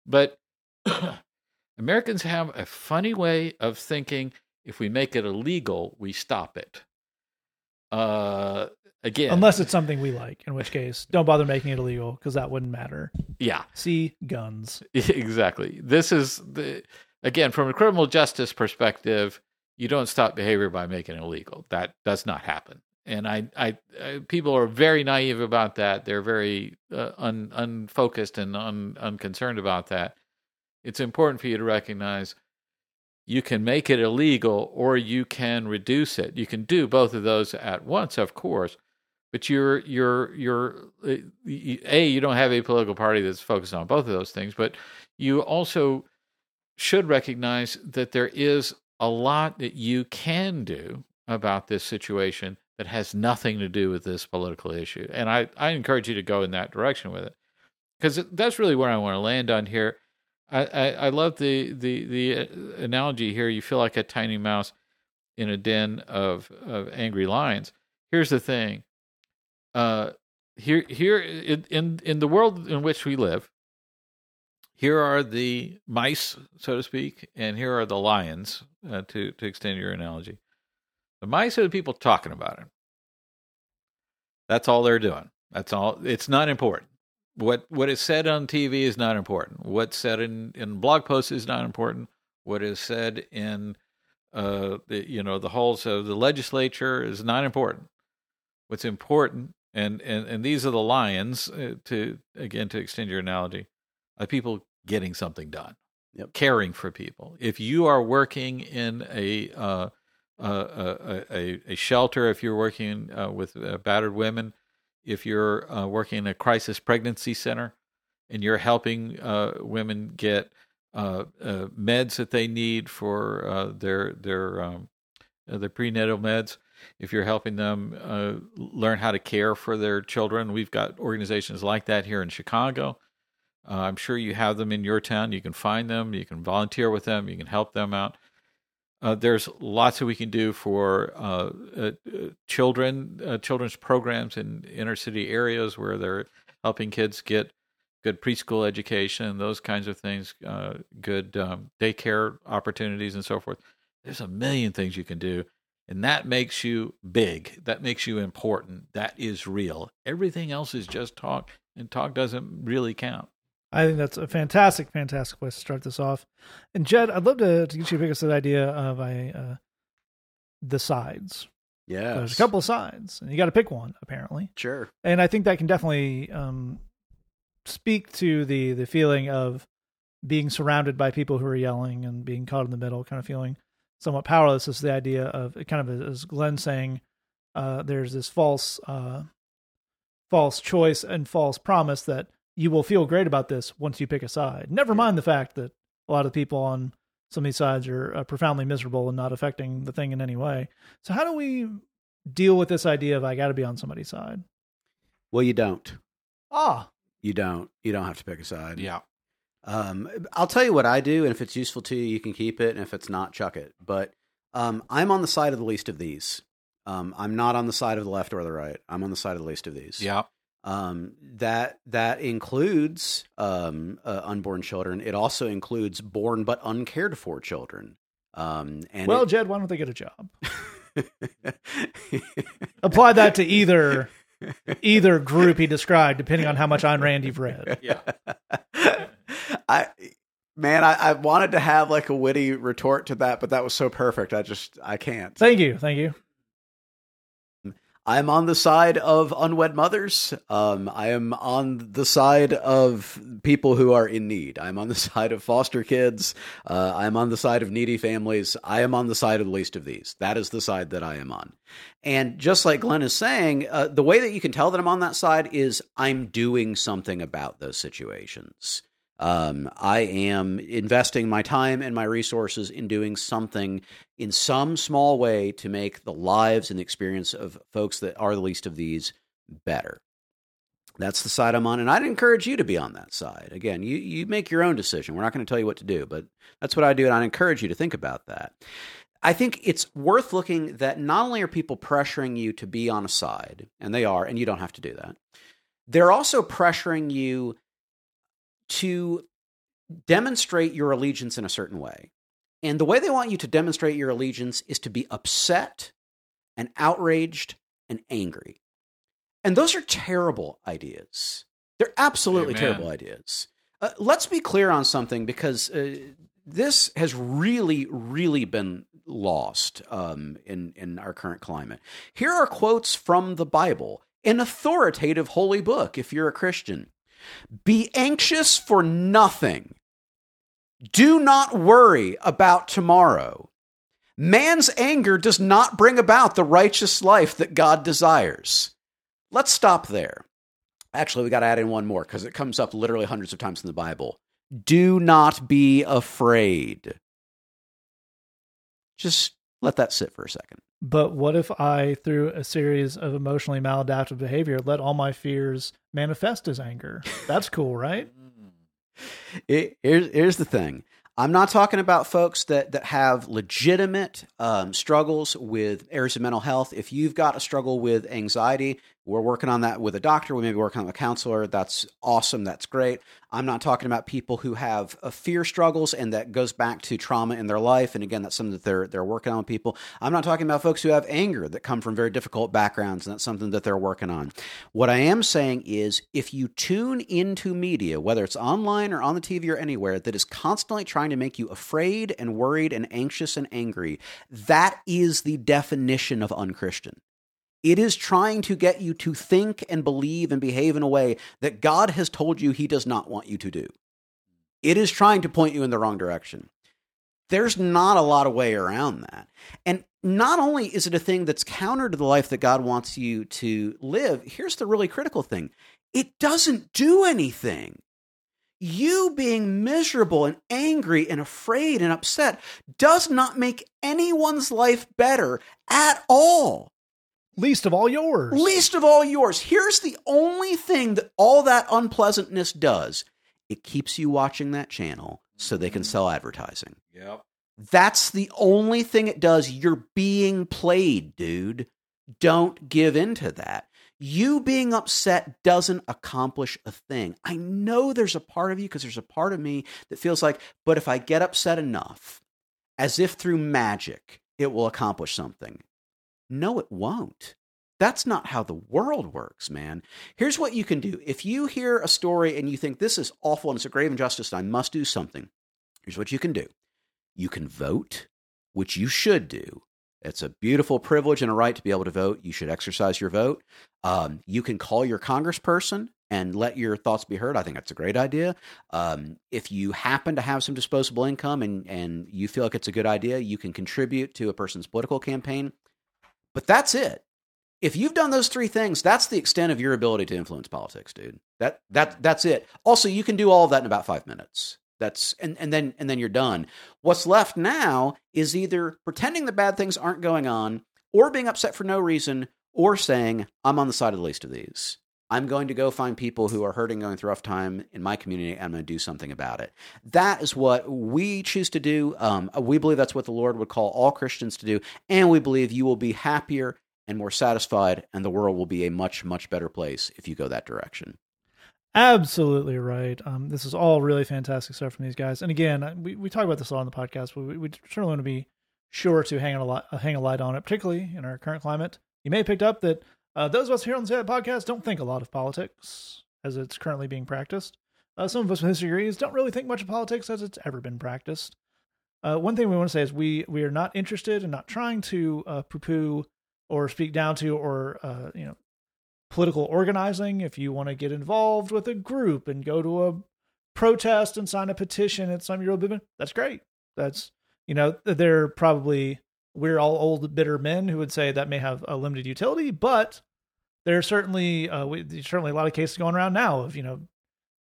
But Americans have a funny way of thinking if we make it illegal, we stop it. Uh, again, unless it's something we like, in which case, don't bother making it illegal because that wouldn't matter. Yeah. See guns. Exactly. This is the again from a criminal justice perspective. You don't stop behavior by making it illegal. That does not happen. And I, I, I people are very naive about that. They're very uh, un, unfocused and un, unconcerned about that. It's important for you to recognize you can make it illegal or you can reduce it. You can do both of those at once, of course. But you're you're you're uh, a you don't have a political party that's focused on both of those things, but you also should recognize that there is a lot that you can do about this situation that has nothing to do with this political issue. And I, I encourage you to go in that direction with it. because that's really what I want to land on here. I, I, I love the the the uh, analogy here. You feel like a tiny mouse in a den of of angry lions. Here's the thing. Uh, here here in in, in the world in which we live, here are the mice, so to speak, and here are the lions. Uh, to to extend your analogy, the mice are the people talking about it. That's all they're doing. That's all. It's not important. What what is said on TV is not important. What's said in in blog posts is not important. What is said in uh, the, you know the halls of the legislature is not important. What's important, and and and these are the lions. Uh, to again to extend your analogy, are people getting something done, Yep. caring for people. If you are working in a uh, uh, a, a, a shelter, if you're working uh, with uh, battered women, if you're uh, working in a crisis pregnancy center, and you're helping uh, women get uh, uh, meds that they need for uh, their their um, their prenatal meds. If you're helping them uh, learn how to care for their children, we've got organizations like that here in Chicago. Uh, I'm sure you have them in your town. You can find them. You can volunteer with them. You can help them out. Uh, there's lots that we can do for uh, uh, uh, children, uh, children's programs in inner city areas where they're helping kids get good preschool education, those kinds of things, good um, daycare opportunities, and so forth. There's a million things you can do, and that makes you big. That makes you important. That is real. Everything else is just talk, and talk doesn't really count. I think that's a fantastic, fantastic place to start this off. And Jed, I'd love to, to get you to pick us the idea of a uh, the sides. Yeah. There's a couple of sides, and you got to pick one apparently. Sure. And I think that can definitely um, speak to the the feeling of being surrounded by people who are yelling and being caught in the middle, kind of feeling somewhat powerless. Is the idea of kind of as Glenn saying, uh, there's this false uh, false choice and false promise that you will feel great about this once you pick a side. Never Yeah. mind the fact that a lot of the people on some of these sides are uh, profoundly miserable and not affecting the thing in any way. So how do we deal with this idea of I got to be on somebody's side? Well, you don't. Ah, You don't. You don't have to pick a side. Yeah. Um, I'll tell you what I do, and if it's useful to you, you can keep it, and if it's not, chuck it. But um, I'm on the side of the least of these. Um, I'm not on the side of the left or the right. I'm on the side of the least of these. Yeah. Um, that that includes um, uh, unborn children. It also includes born but uncared for children. Um, and well, Jed, why don't they get a job? Apply that to either either group he described, depending on how much Ayn Rand you've read. Yeah. I man, I, I wanted to have like a witty retort to that, but that was so perfect. I just I can't. Thank you, thank you. I'm on the side of unwed mothers. Um, I am on the side of people who are in need. I'm on the side of foster kids. Uh, I'm on the side of needy families. I am on the side of the least of these. That is the side that I am on. And just like Glenn is saying, uh, the way that you can tell that I'm on that side is I'm doing something about those situations. Um, I am investing my time and my resources in doing something in some small way to make the lives and the experience of folks that are the least of these better. That's the side I'm on, and I'd encourage you to be on that side. Again, you, you make your own decision. We're not going to tell you what to do, but that's what I do, and I'd encourage you to think about that. I think it's worth looking that not only are people pressuring you to be on a side, and they are, and you don't have to do that, they're also pressuring you to demonstrate your allegiance in a certain way. And the way they want you to demonstrate your allegiance is to be upset and outraged and angry. And those are terrible ideas. They're absolutely Amen. terrible ideas. Uh, let's be clear on something because uh, this has really, really been lost um, in, in our current climate. Here are quotes from the Bible, an authoritative holy book if you're a Christian. Be anxious for nothing. Do not worry about tomorrow. Man's anger does not bring about the righteous life that God desires. Let's stop there. Actually, we got to add in one more because it comes up literally hundreds of times in the Bible. Do not be afraid. Just let that sit for a second. But what if I, through a series of emotionally maladaptive behavior, let all my fears manifest as anger? That's cool, right? It, here's, here's the thing. I'm not talking about folks that that have legitimate um, struggles with areas of mental health. If you've got a struggle with anxiety, we're working on that with a doctor. We may be working on a counselor. That's awesome. That's great. I'm not talking about people who have uh, fear struggles and that goes back to trauma in their life. And again, that's something that they're they're working on with people. I'm not talking about folks who have anger that come from very difficult backgrounds, and that's something that they're working on. What I am saying is, if you tune into media, whether it's online or on the TV or anywhere, that is constantly trying to make you afraid and worried and anxious and angry, that is the definition of unchristian. It is trying to get you to think and believe and behave in a way that God has told you He does not want you to do. It is trying to point you in the wrong direction. There's not a lot of way around that. And not only is it a thing that's counter to the life that God wants you to live, here's the really critical thing it doesn't do anything. You being miserable and angry and afraid and upset does not make anyone's life better at all. Least of all yours. Least of all yours. Here's the only thing that all that unpleasantness does it keeps you watching that channel so they can mm-hmm. sell advertising. Yep. That's the only thing it does. You're being played, dude. Don't give in to that. You being upset doesn't accomplish a thing. I know there's a part of you because there's a part of me that feels like, but if I get upset enough, as if through magic, it will accomplish something. No, it won't. That's not how the world works, man. Here's what you can do. If you hear a story and you think this is awful and it's a grave injustice and I must do something, here's what you can do. You can vote, which you should do. It's a beautiful privilege and a right to be able to vote. You should exercise your vote. Um, you can call your congressperson and let your thoughts be heard. I think that's a great idea. Um, if you happen to have some disposable income and, and you feel like it's a good idea, you can contribute to a person's political campaign. But that's it. If you've done those three things, that's the extent of your ability to influence politics, dude. That that that's it. Also, you can do all of that in about five minutes. That's and, and then and then you're done. What's left now is either pretending the bad things aren't going on, or being upset for no reason, or saying, I'm on the side of the least of these. I'm going to go find people who are hurting, going through rough time in my community, I'm going to do something about it. That is what we choose to do. Um, we believe that's what the Lord would call all Christians to do, and we believe you will be happier and more satisfied, and the world will be a much, much better place if you go that direction. Absolutely right. Um, this is all really fantastic stuff from these guys. And again, we, we talk about this a lot on the podcast, but we, we certainly want to be sure to hang a, light, hang a light on it, particularly in our current climate. You may have picked up that uh, those of us here on the podcast don't think a lot of politics as it's currently being practiced. Uh, some of us with history degrees don't really think much of politics as it's ever been practiced. Uh, one thing we want to say is we we are not interested and not trying to uh, poo-poo or speak down to or uh, you know political organizing. If you want to get involved with a group and go to a protest and sign a petition at some Euro movement, that's great. That's you know they're probably we're all old bitter men who would say that may have a limited utility, but there's certainly uh, we, there's certainly a lot of cases going around now of you know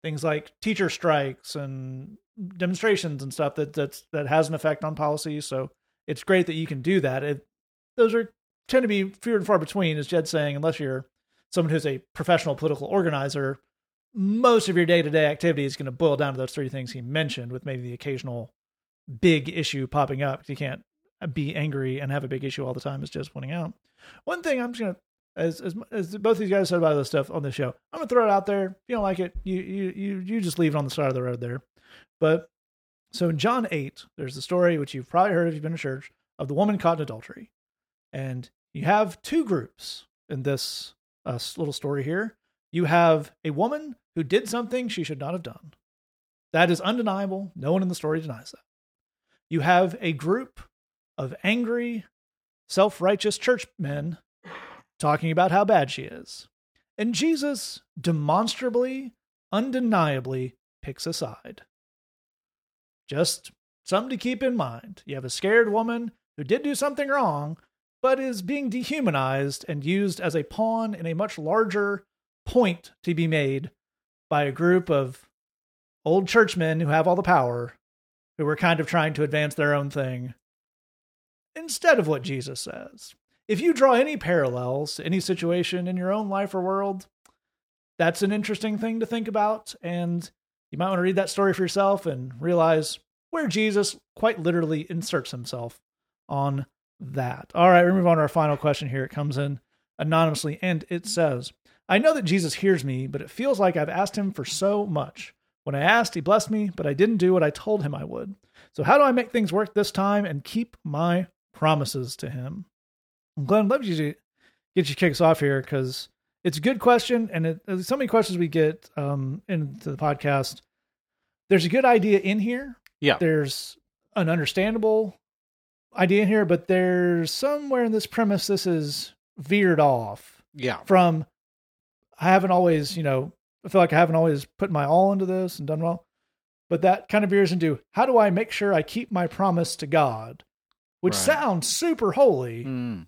things like teacher strikes and demonstrations and stuff that that's that has an effect on policy. So it's great that you can do that. It, those are tend to be few and far between, as Jed's saying, unless you're someone who's a professional political organizer. Most of your day to day activity is going to boil down to those three things he mentioned, with maybe the occasional big issue popping up. You can't be angry and have a big issue all the time, as Jed's pointing out. One thing I'm just to as, as as both these guys said about this stuff on the show. I'm gonna throw it out there. If you don't like it, you you you you just leave it on the side of the road there. But so in John eight, there's the story which you've probably heard if you've been to church of the woman caught in adultery, and you have two groups in this uh, little story here. You have a woman who did something she should not have done. That is undeniable. No one in the story denies that. You have a group of angry, self righteous churchmen talking about how bad she is. And Jesus demonstrably, undeniably picks a side. Just something to keep in mind. You have a scared woman who did do something wrong, but is being dehumanized and used as a pawn in a much larger point to be made by a group of old churchmen who have all the power, who are kind of trying to advance their own thing instead of what Jesus says. if you draw any parallels to any situation in your own life or world, that's an interesting thing to think about. And you might want to read that story for yourself and realize where Jesus quite literally inserts himself on that. All right, we move on to our final question here. It comes in anonymously and it says, I know that Jesus hears me, but it feels like I've asked him for so much. When I asked, he blessed me, but I didn't do what I told him I would. So, how do I make things work this time and keep my promises to him? Glenn, let me get you kicks off here because it's a good question, and it, there's so many questions we get um, into the podcast. There's a good idea in here. Yeah. There's an understandable idea in here, but there's somewhere in this premise this is veered off Yeah. from I haven't always, you know, I feel like I haven't always put my all into this and done well. But that kind of veers into how do I make sure I keep my promise to God, which Right. sounds super holy, Mm.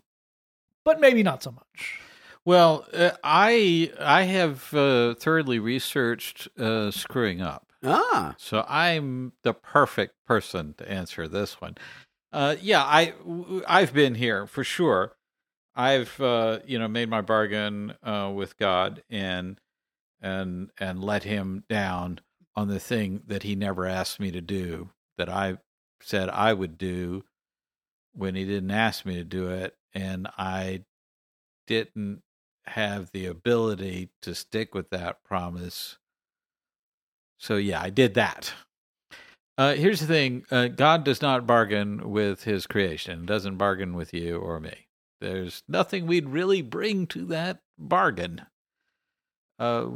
but maybe not so much. Well, uh, I I have uh, thoroughly researched uh, screwing up, Ah, so I'm the perfect person to answer this one. Uh, yeah, I've been here for sure. I've uh, you know made my bargain uh, with God and and and let Him down on the thing that He never asked me to do that I said I would do when He didn't ask me to do it, and I didn't have the ability to stick with that promise. So yeah, I did that. Uh, here's the thing: uh, God does not bargain with His creation; doesn't bargain with you or me. There's nothing we'd really bring to that bargain. Uh,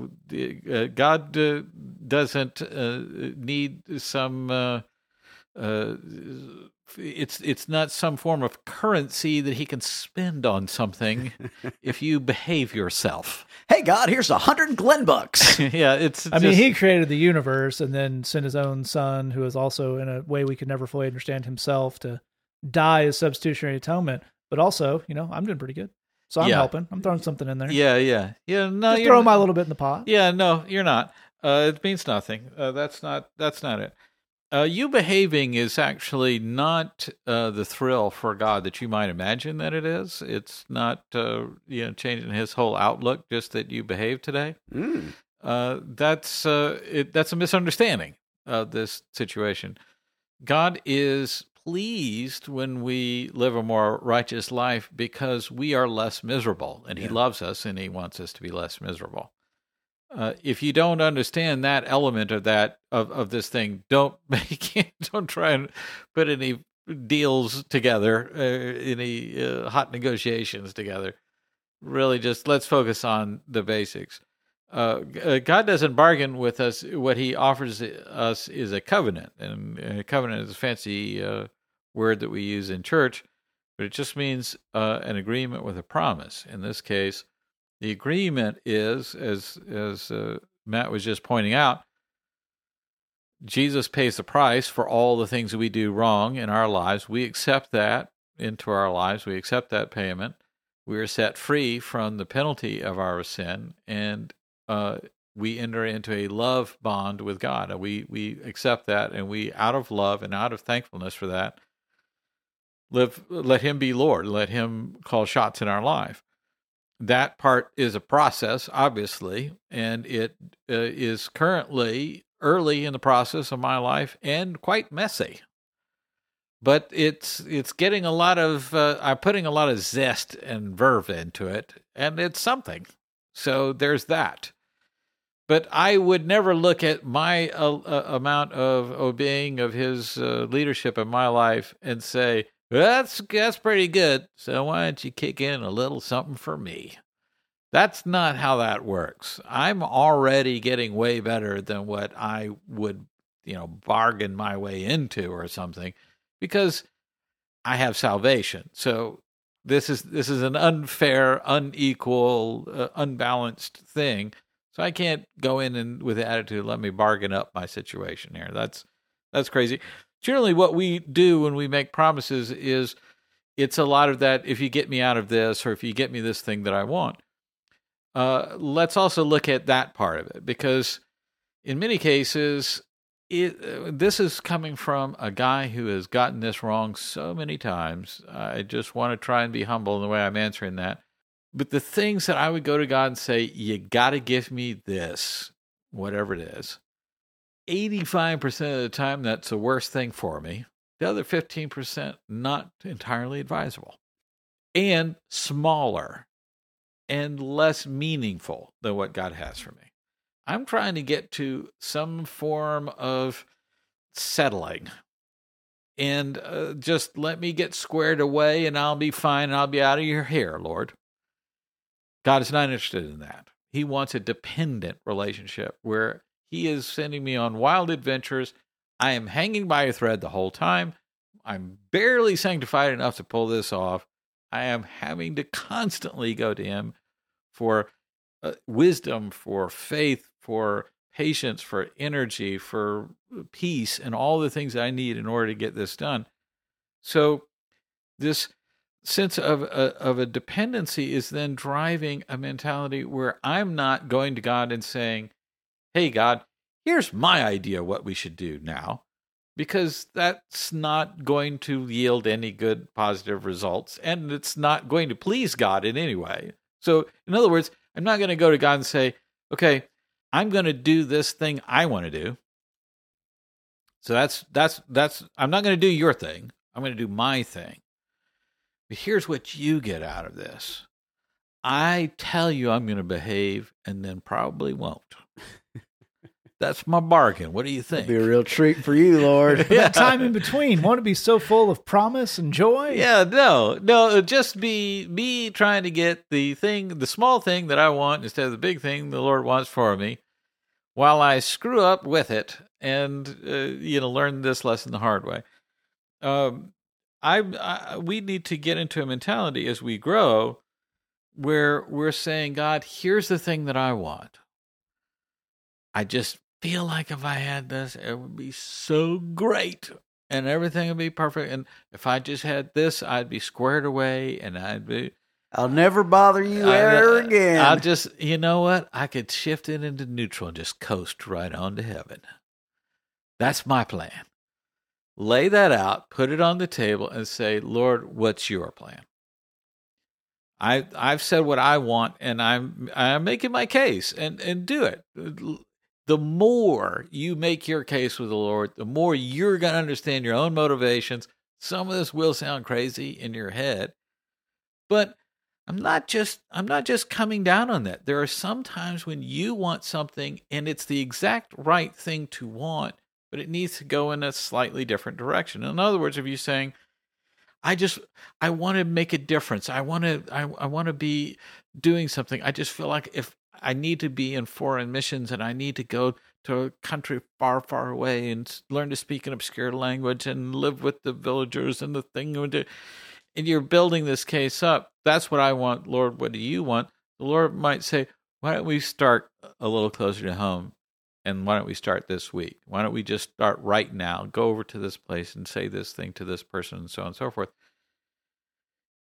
uh, God uh, doesn't uh, need some. Uh, it's it's not some form of currency that He can spend on something if you behave yourself. hey God, here's a hundred Glenn bucks. yeah, it's. I mean, he created the universe and then sent his own son, who is also in a way we could never fully understand himself, to die as substitutionary atonement. But also, you know, I'm doing pretty good. So I'm Yeah. helping. I'm throwing something in there. Yeah, yeah, yeah. No, Just you're throw my little bit in the pot. Yeah, no, you're not. Uh, it means nothing. Uh, that's not. That's not it. Uh, you behaving is actually not uh, the thrill for God that you might imagine that it is. It's not, uh, you know, changing His whole outlook just that you behave today. Mm. Uh, that's uh, it, that's a misunderstanding of this situation. God is pleased when we live a more righteous life because we are less miserable, and He loves us and He wants us to be less miserable. Uh, if you don't understand that element of that of, of this thing, don't make don't try and put any deals together, uh, any uh, hot negotiations together. Really, just let's focus on the basics uh, uh, God doesn't bargain with us. What He offers us is a covenant, and a covenant is a fancy word that we use in church, but it just means an agreement with a promise. In this case, the agreement is, as as uh, Matt was just pointing out, Jesus pays the price for all the things we do wrong in our lives. We accept that into our lives. We accept that payment. We are set free from the penalty of our sin, and uh, we enter into a love bond with God. We we accept that, and we, out of love and out of thankfulness for that, live. Let Him be Lord. Let Him call shots in our life. That part is a process, obviously, and it uh, is currently early in the process of my life and quite messy. But it's it's getting a lot of uh, I'm putting a lot of zest and verve into it, and it's something. So there's that. But I would never look at my uh, uh, amount of obeying of his uh, leadership in my life and say, that's, that's pretty good. So why don't you kick in a little something for me? That's not how that works. I'm already getting way better than what I would, you know, bargain my way into or something because I have salvation. So this is this is an unfair, unequal, uh, unbalanced thing. So I can't go in and with the attitude, let me bargain up my situation here. That's that's crazy. Generally, what we do when we make promises is it's a lot of that. If you get me out of this, or if you get me this thing that I want, uh, let's also look at that part of it because in many cases it, uh, this is coming from a guy who has gotten this wrong so many times. I just want to try and be humble in the way I'm answering that. But the things that I would go to God and say, you got to give me this, whatever it is, 85% of the time, that's the worst thing for me. The other 15%, not entirely advisable and smaller and less meaningful than what God has for me. I'm trying to get to some form of settling and uh, just let me get squared away and I'll be fine and I'll be out of your hair, Lord. God is not interested in that. He wants a dependent relationship where He is sending me on wild adventures. I am hanging by a thread the whole time. I'm barely sanctified enough to pull this off. I am having to constantly go to Him for uh, wisdom, for faith, for patience, for energy, for peace, and all the things I need in order to get this done. So, this sense of a, of a dependency is then driving a mentality where I'm not going to God and saying, "Hey, God, here's my idea what we should do now," because that's not going to yield any good positive results, and it's not going to please God in any way. So, in other words, I'm not going to go to God and say, "Okay, I'm going to do this thing I want to do." So that's that's that's I'm not going to do your thing. I'm going to do my thing. But here's what you get out of this. I tell you I'm going to behave and then probably won't. That's my bargain. What do you think? Be a real treat for you, Lord. that time in between, won't it be so full of promise and joy? Yeah, no, no. Just be me trying to get the thing, the small thing that I want instead of the big thing the Lord wants for me, while I screw up with it and uh, you know learn this lesson the hard way. Um, I, I we need to get into a mentality as we grow where we're saying, God, here's the thing that I want. I just feel like if I had this, it would be so great and everything would be perfect. And if I just had this, I'd be squared away and I'd be. I'll never bother you ever again. I'll just, you know what? I could shift it into neutral and just coast right on to heaven. That's my plan lay that out, put it on the table, and say, Lord, what's your plan? I I've said what I want, and I'm I'm making my case, and and do it. The more you make your case with the Lord, the more you're going to understand your own motivations. Some of this will sound crazy in your head, but I'm not just I'm not just coming down on that. There are some times when you want something and it's the exact right thing to want, but it needs to go in a slightly different direction. In other words, if you're saying, I just I want to make a difference. I want to I, I want to be doing something. I just feel like if I need to be in foreign missions and I need to go to a country far, far away and learn to speak an obscure language and live with the villagers and the thing. And you're building this case up. That's what I want, Lord. What do you want? The Lord might say, Why don't we start a little closer to home? and why don't we start this week? Why don't we just start right now? Go over to this place and say this thing to this person, and so on and so forth.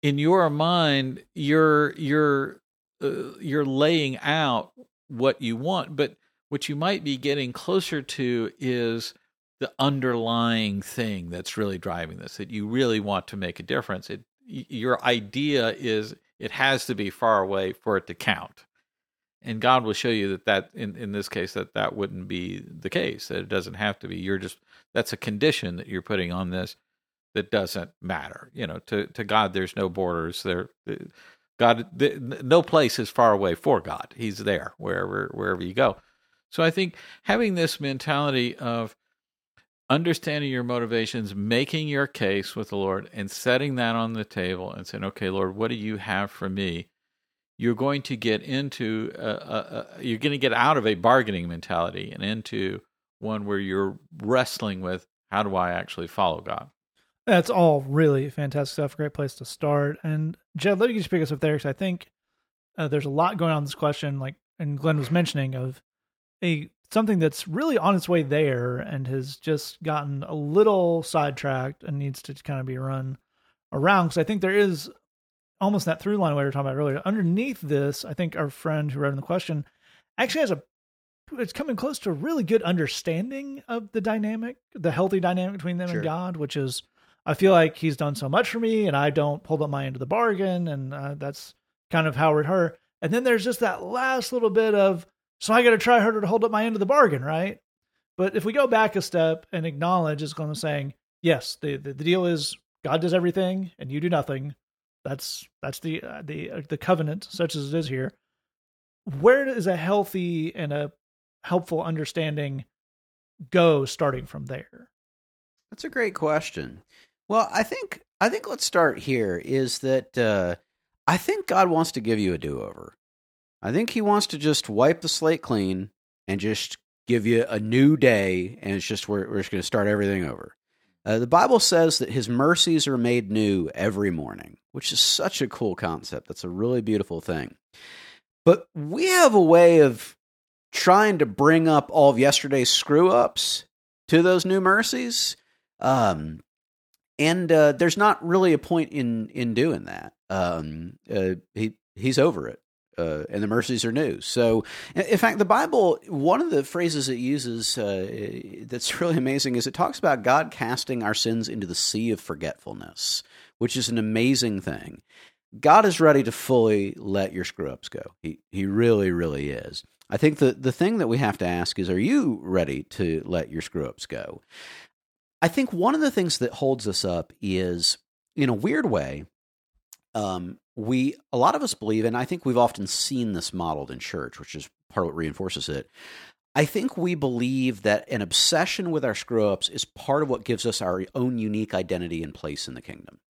In your mind, you're you're uh, you're laying out what you want, but what you might be getting closer to is the underlying thing that's really driving this. That you really want to make a difference. It your idea is it has to be far away for it to count and God will show you that that in in this case that that wouldn't be the case that it doesn't have to be you're just that's a condition that you're putting on this that doesn't matter you know to to God there's no borders there God no place is far away for God. He's there wherever wherever you go. So I think having this mentality of understanding your motivations making your case with the Lord and setting that on the table and saying okay Lord what do you have for me? You're going to get into a, a, a, you're going to get out of a bargaining mentality and into one where you're wrestling with how do I actually follow God. That's all really fantastic stuff. Great place to start. And Jed, let me just pick us up there because I think uh, there's a lot going on in this question, like and Glenn was mentioning of a something that's really on its way there and has just gotten a little sidetracked and needs to kind of be run around. Because I think there is almost that through line we were talking about earlier. Underneath this, I think our friend who wrote in the question actually has a it's coming close to a really good understanding of the dynamic, the healthy dynamic between them Sure. and God, which is I feel like he's done so much for me and I don't hold up my end of the bargain and uh, that's kind of Howard her. And then there's just that last little bit of so I got to try harder to hold up my end of the bargain, right? But if we go back a step and acknowledge, it's going to saying, yes, the, the the deal is God does everything and you do nothing. That's that's the uh, the uh, the covenant, such as it is here. Where does a healthy and a helpful understanding go, starting from there? That's a great question. Well, I think I think let's start here. Is that uh, I think God wants to give you a do over. I think He wants to just wipe the slate clean and just give you a new day, and it's just we're we're just going to start everything over. Uh, the Bible says that His mercies are made new every morning, which is such a cool concept. That's a really beautiful thing. But we have a way of trying to bring up all of yesterday's screw ups to those new mercies. Um, and uh, there's not really a point in in doing that. Um, uh, he he's over it, uh, and the mercies are new. So, in fact, the Bible, one of the phrases it uses uh, that's really amazing is it talks about God casting our sins into the sea of forgetfulness, which is an amazing thing. God is ready to fully let your screw ups go. He he really really is. I think the the thing that we have to ask is, are you ready to let your screw ups go? I think one of the things that holds us up is, in a weird way, um, we a lot of us believe, and I think we've often seen this modeled in church, which is part of what reinforces it. I think we believe that an obsession with our screw ups is part of what gives us our own unique identity and place in the kingdom.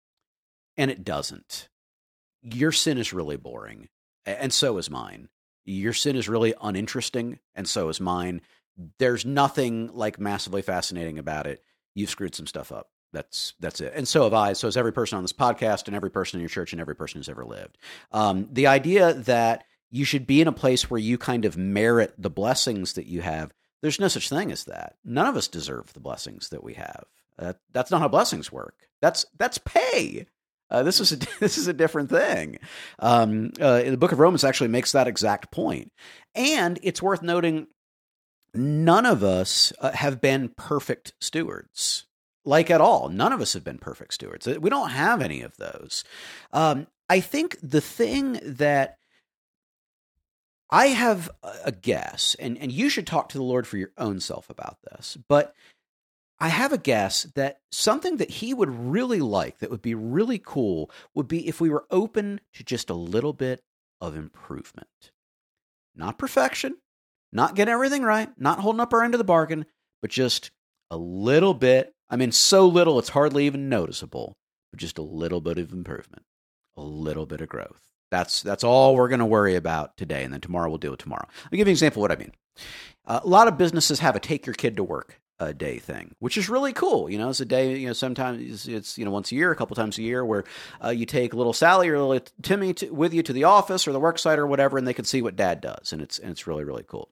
And it doesn't. Your sin is really boring, and so is mine. Your sin is really uninteresting, and so is mine. There's nothing like massively fascinating about it. You've screwed some stuff up. That's that's it. And so have I. So has every person on this podcast, and every person in your church, and every person who's ever lived. Um, the idea that you should be in a place where you kind of merit the blessings that you have. There's no such thing as that. None of us deserve the blessings that we have. That's not how blessings work. That's that's pay. Uh, this is a this is a different thing. Um, uh, the Book of Romans actually makes that exact point, and it's worth noting. None of us uh, have been perfect stewards, like at all. None of us have been perfect stewards. Uh, We don't have any of those. Um, I think the thing that I have a- a guess, and, and you should talk to the Lord for your own self about this, but I have a guess that something that he would really like, that would be really cool, would be if we were open to just a little bit of improvement. Not perfection, not getting everything right, not holding up our end of the bargain, but just a little bit. I mean, so little it's hardly even noticeable, but just a little bit of improvement, a little bit of growth. That's that's all we're going to worry about today, and then tomorrow we'll deal with tomorrow. I'll give you an example of what I mean. Uh, a lot of businesses have a take your kid to work a day thing, which is really cool. You know, it's a day. You know, sometimes it's you know once a year, a couple times a year, where uh, you take little Sally or little Timmy to, with you to the office or the work site or whatever, and they can see what Dad does, and it's and it's really really cool.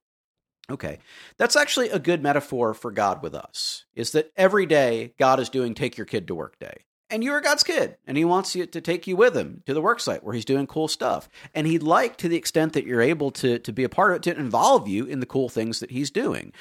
Okay, that's actually a good metaphor for God with us. Is that every day God is doing take your kid to work day. And you are God's kid, and He wants you to take you with Him to the work site where He's doing cool stuff. And He'd like, to the extent that you're able to, to be a part of it, to involve you in the cool things that He's doing.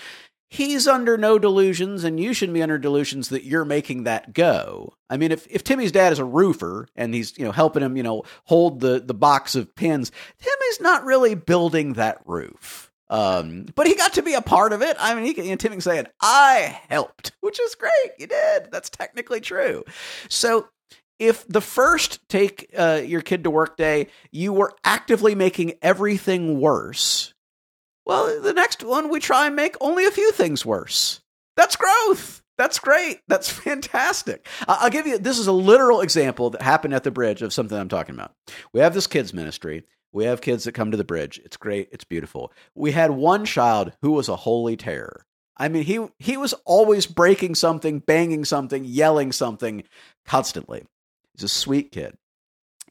He's under no delusions, and you shouldn't be under delusions that you're making that go. I mean, if, if Timmy's dad is a roofer and he's you know helping him, you know, hold the the box of pins, Timmy's not really building that roof. Um, but he got to be a part of it. I mean, he can, you know, Tim can say, I helped, which is great. You did. That's technically true. So if the first take uh, your kid to work day, you were actively making everything worse, well, the next one we try and make only a few things worse. That's growth. That's great. That's fantastic. I'll give you this is a literal example that happened at the bridge of something I'm talking about. We have this kids ministry. We have kids that come to the bridge. It's great. It's beautiful. We had one child who was a holy terror. I mean, he he was always breaking something, banging something, yelling something constantly. He's a sweet kid.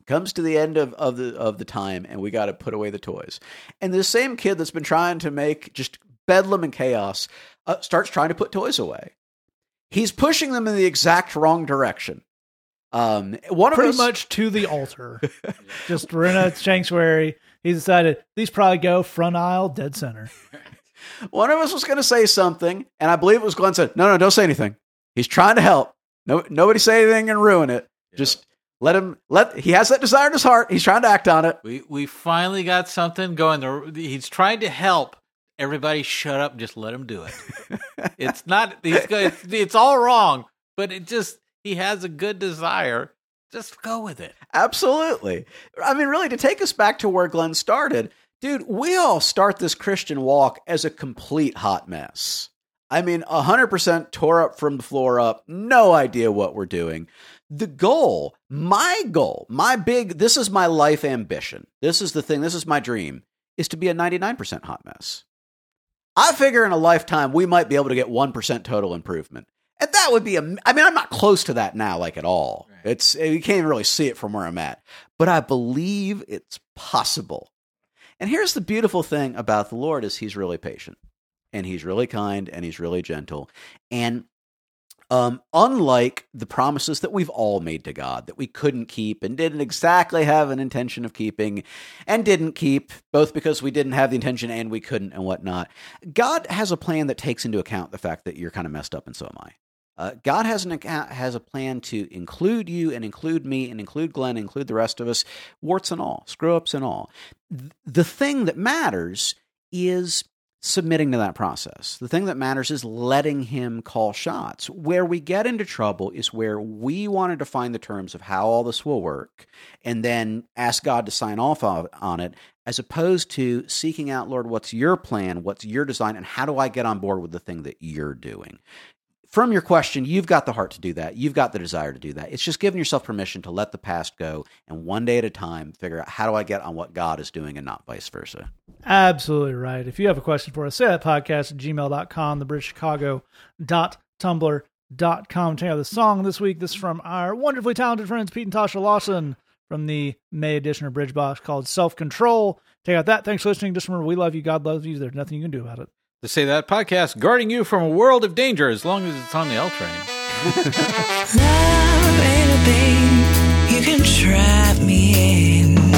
Comes to the end of, of the of the time, and we got to put away the toys. And the same kid that's been trying to make just bedlam and chaos uh, starts trying to put toys away. He's pushing them in the exact wrong direction. Um, one of Pretty us, much to the altar. Just we're in a sanctuary. He decided these probably go front aisle, dead center. one of us was going to say something, and I believe it was Glenn said, "No, no, don't say anything. He's trying to help. No, nobody say anything and ruin it. Just let him. Let he has that desire in his heart. He's trying to act on it. We we finally got something going. The- He's trying to help. Everybody, shut up. and Just let him do it. it's not. He's go- it's, it's all wrong, but it just he has a good desire. Just go with it. Absolutely. I mean, really, to take us back to where Glenn started, dude, we all start this Christian walk as a complete hot mess. I mean, 100% tore up from the floor up, no idea what we're doing. The goal, my goal, my big, this is my life ambition. This is the thing, this is my dream, is to be a 99% hot mess. I figure in a lifetime we might be able to get 1% total improvement. And that would be, a, I mean, I'm not close to that now, like at all. Right. It's, you can't even really see it from where I'm at, but I believe it's possible. And here's the beautiful thing about the Lord is he's really patient and he's really kind and he's really gentle. And um, unlike the promises that we've all made to God that we couldn't keep and didn't exactly have an intention of keeping and didn't keep, both because we didn't have the intention and we couldn't and whatnot, God has a plan that takes into account the fact that you're kind of messed up and so am I. Uh, God has an account, has a plan to include you and include me and include Glenn, include the rest of us, warts and all, screw ups and all. The thing that matters is submitting to that process. The thing that matters is letting him call shots. Where we get into trouble is where we want to define the terms of how all this will work and then ask God to sign off on it, as opposed to seeking out, Lord, what's your plan? What's your design? And how do I get on board with the thing that you're doing? From your question, you've got the heart to do that. You've got the desire to do that. It's just giving yourself permission to let the past go and one day at a time figure out how do I get on what God is doing and not vice versa. Absolutely right. If you have a question for us, say that podcast at gmail.com, thebridgechicago.tumblr.com. Check out the song this week. This is from our wonderfully talented friends, Pete and Tasha Lawson, from the May edition of Bridgebox called Self Control. Check out that. Thanks for listening. Just remember, we love you. God loves you. There's nothing you can do about it. To say that podcast, guarding you from a world of danger as long as it's on the L train. Love you can trap me in.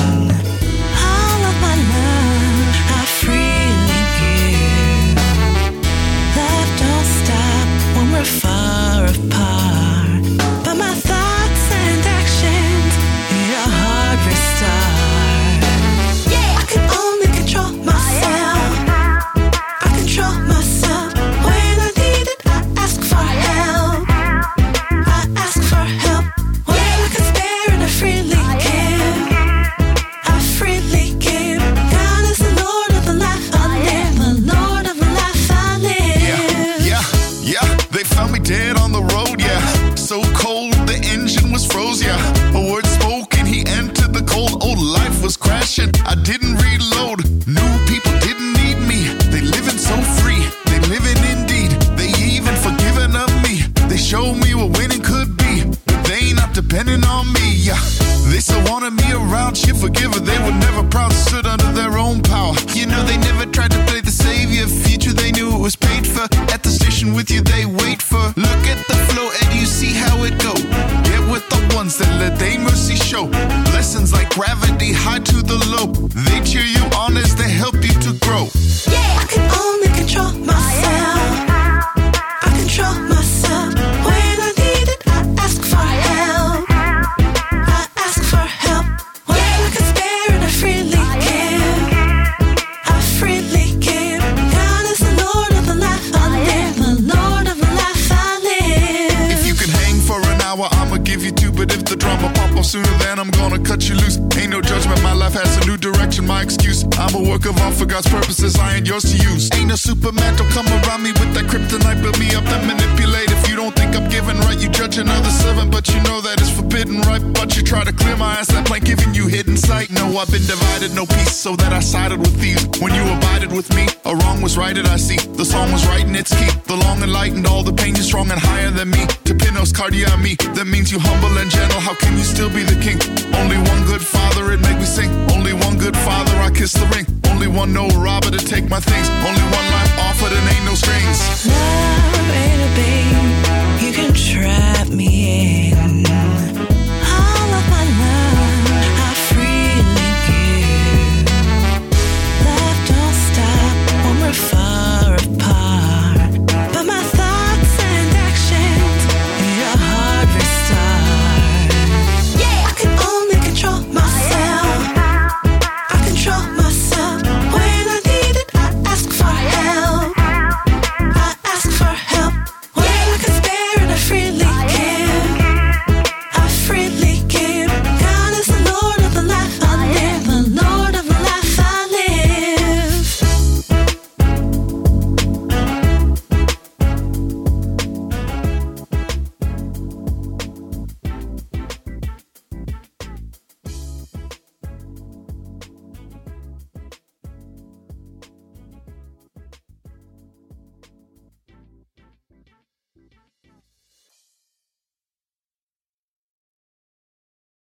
Life. I didn't reload. New people didn't need me. They living so free. They living indeed. They even forgiven of me. They showed me what winning could be. But they not depending on me, yeah. They still wanted me around, shit forgiver. They were never proud, stood under their own power. You know, they never tried to play the savior. Future, they knew it was paid for. At the station with you, they wait for. Look at the flow, and you see how it go. Get with the ones that let they mercy show. Gravity, high to the low. They cheer you I've been divided, no peace, so that I sided with thieves. When you abided with me, a wrong was righted, I see. The song was right in its key. The long enlightened, all the pain is strong and higher than me. To Pinos cardia me, that means you humble and gentle. How can you still be the king? Only one good father, it make me sing. Only one good father, I kiss the ring. Only one no robber to take my things. Only one life offered and ain't no strings. Love ain't a thing you can try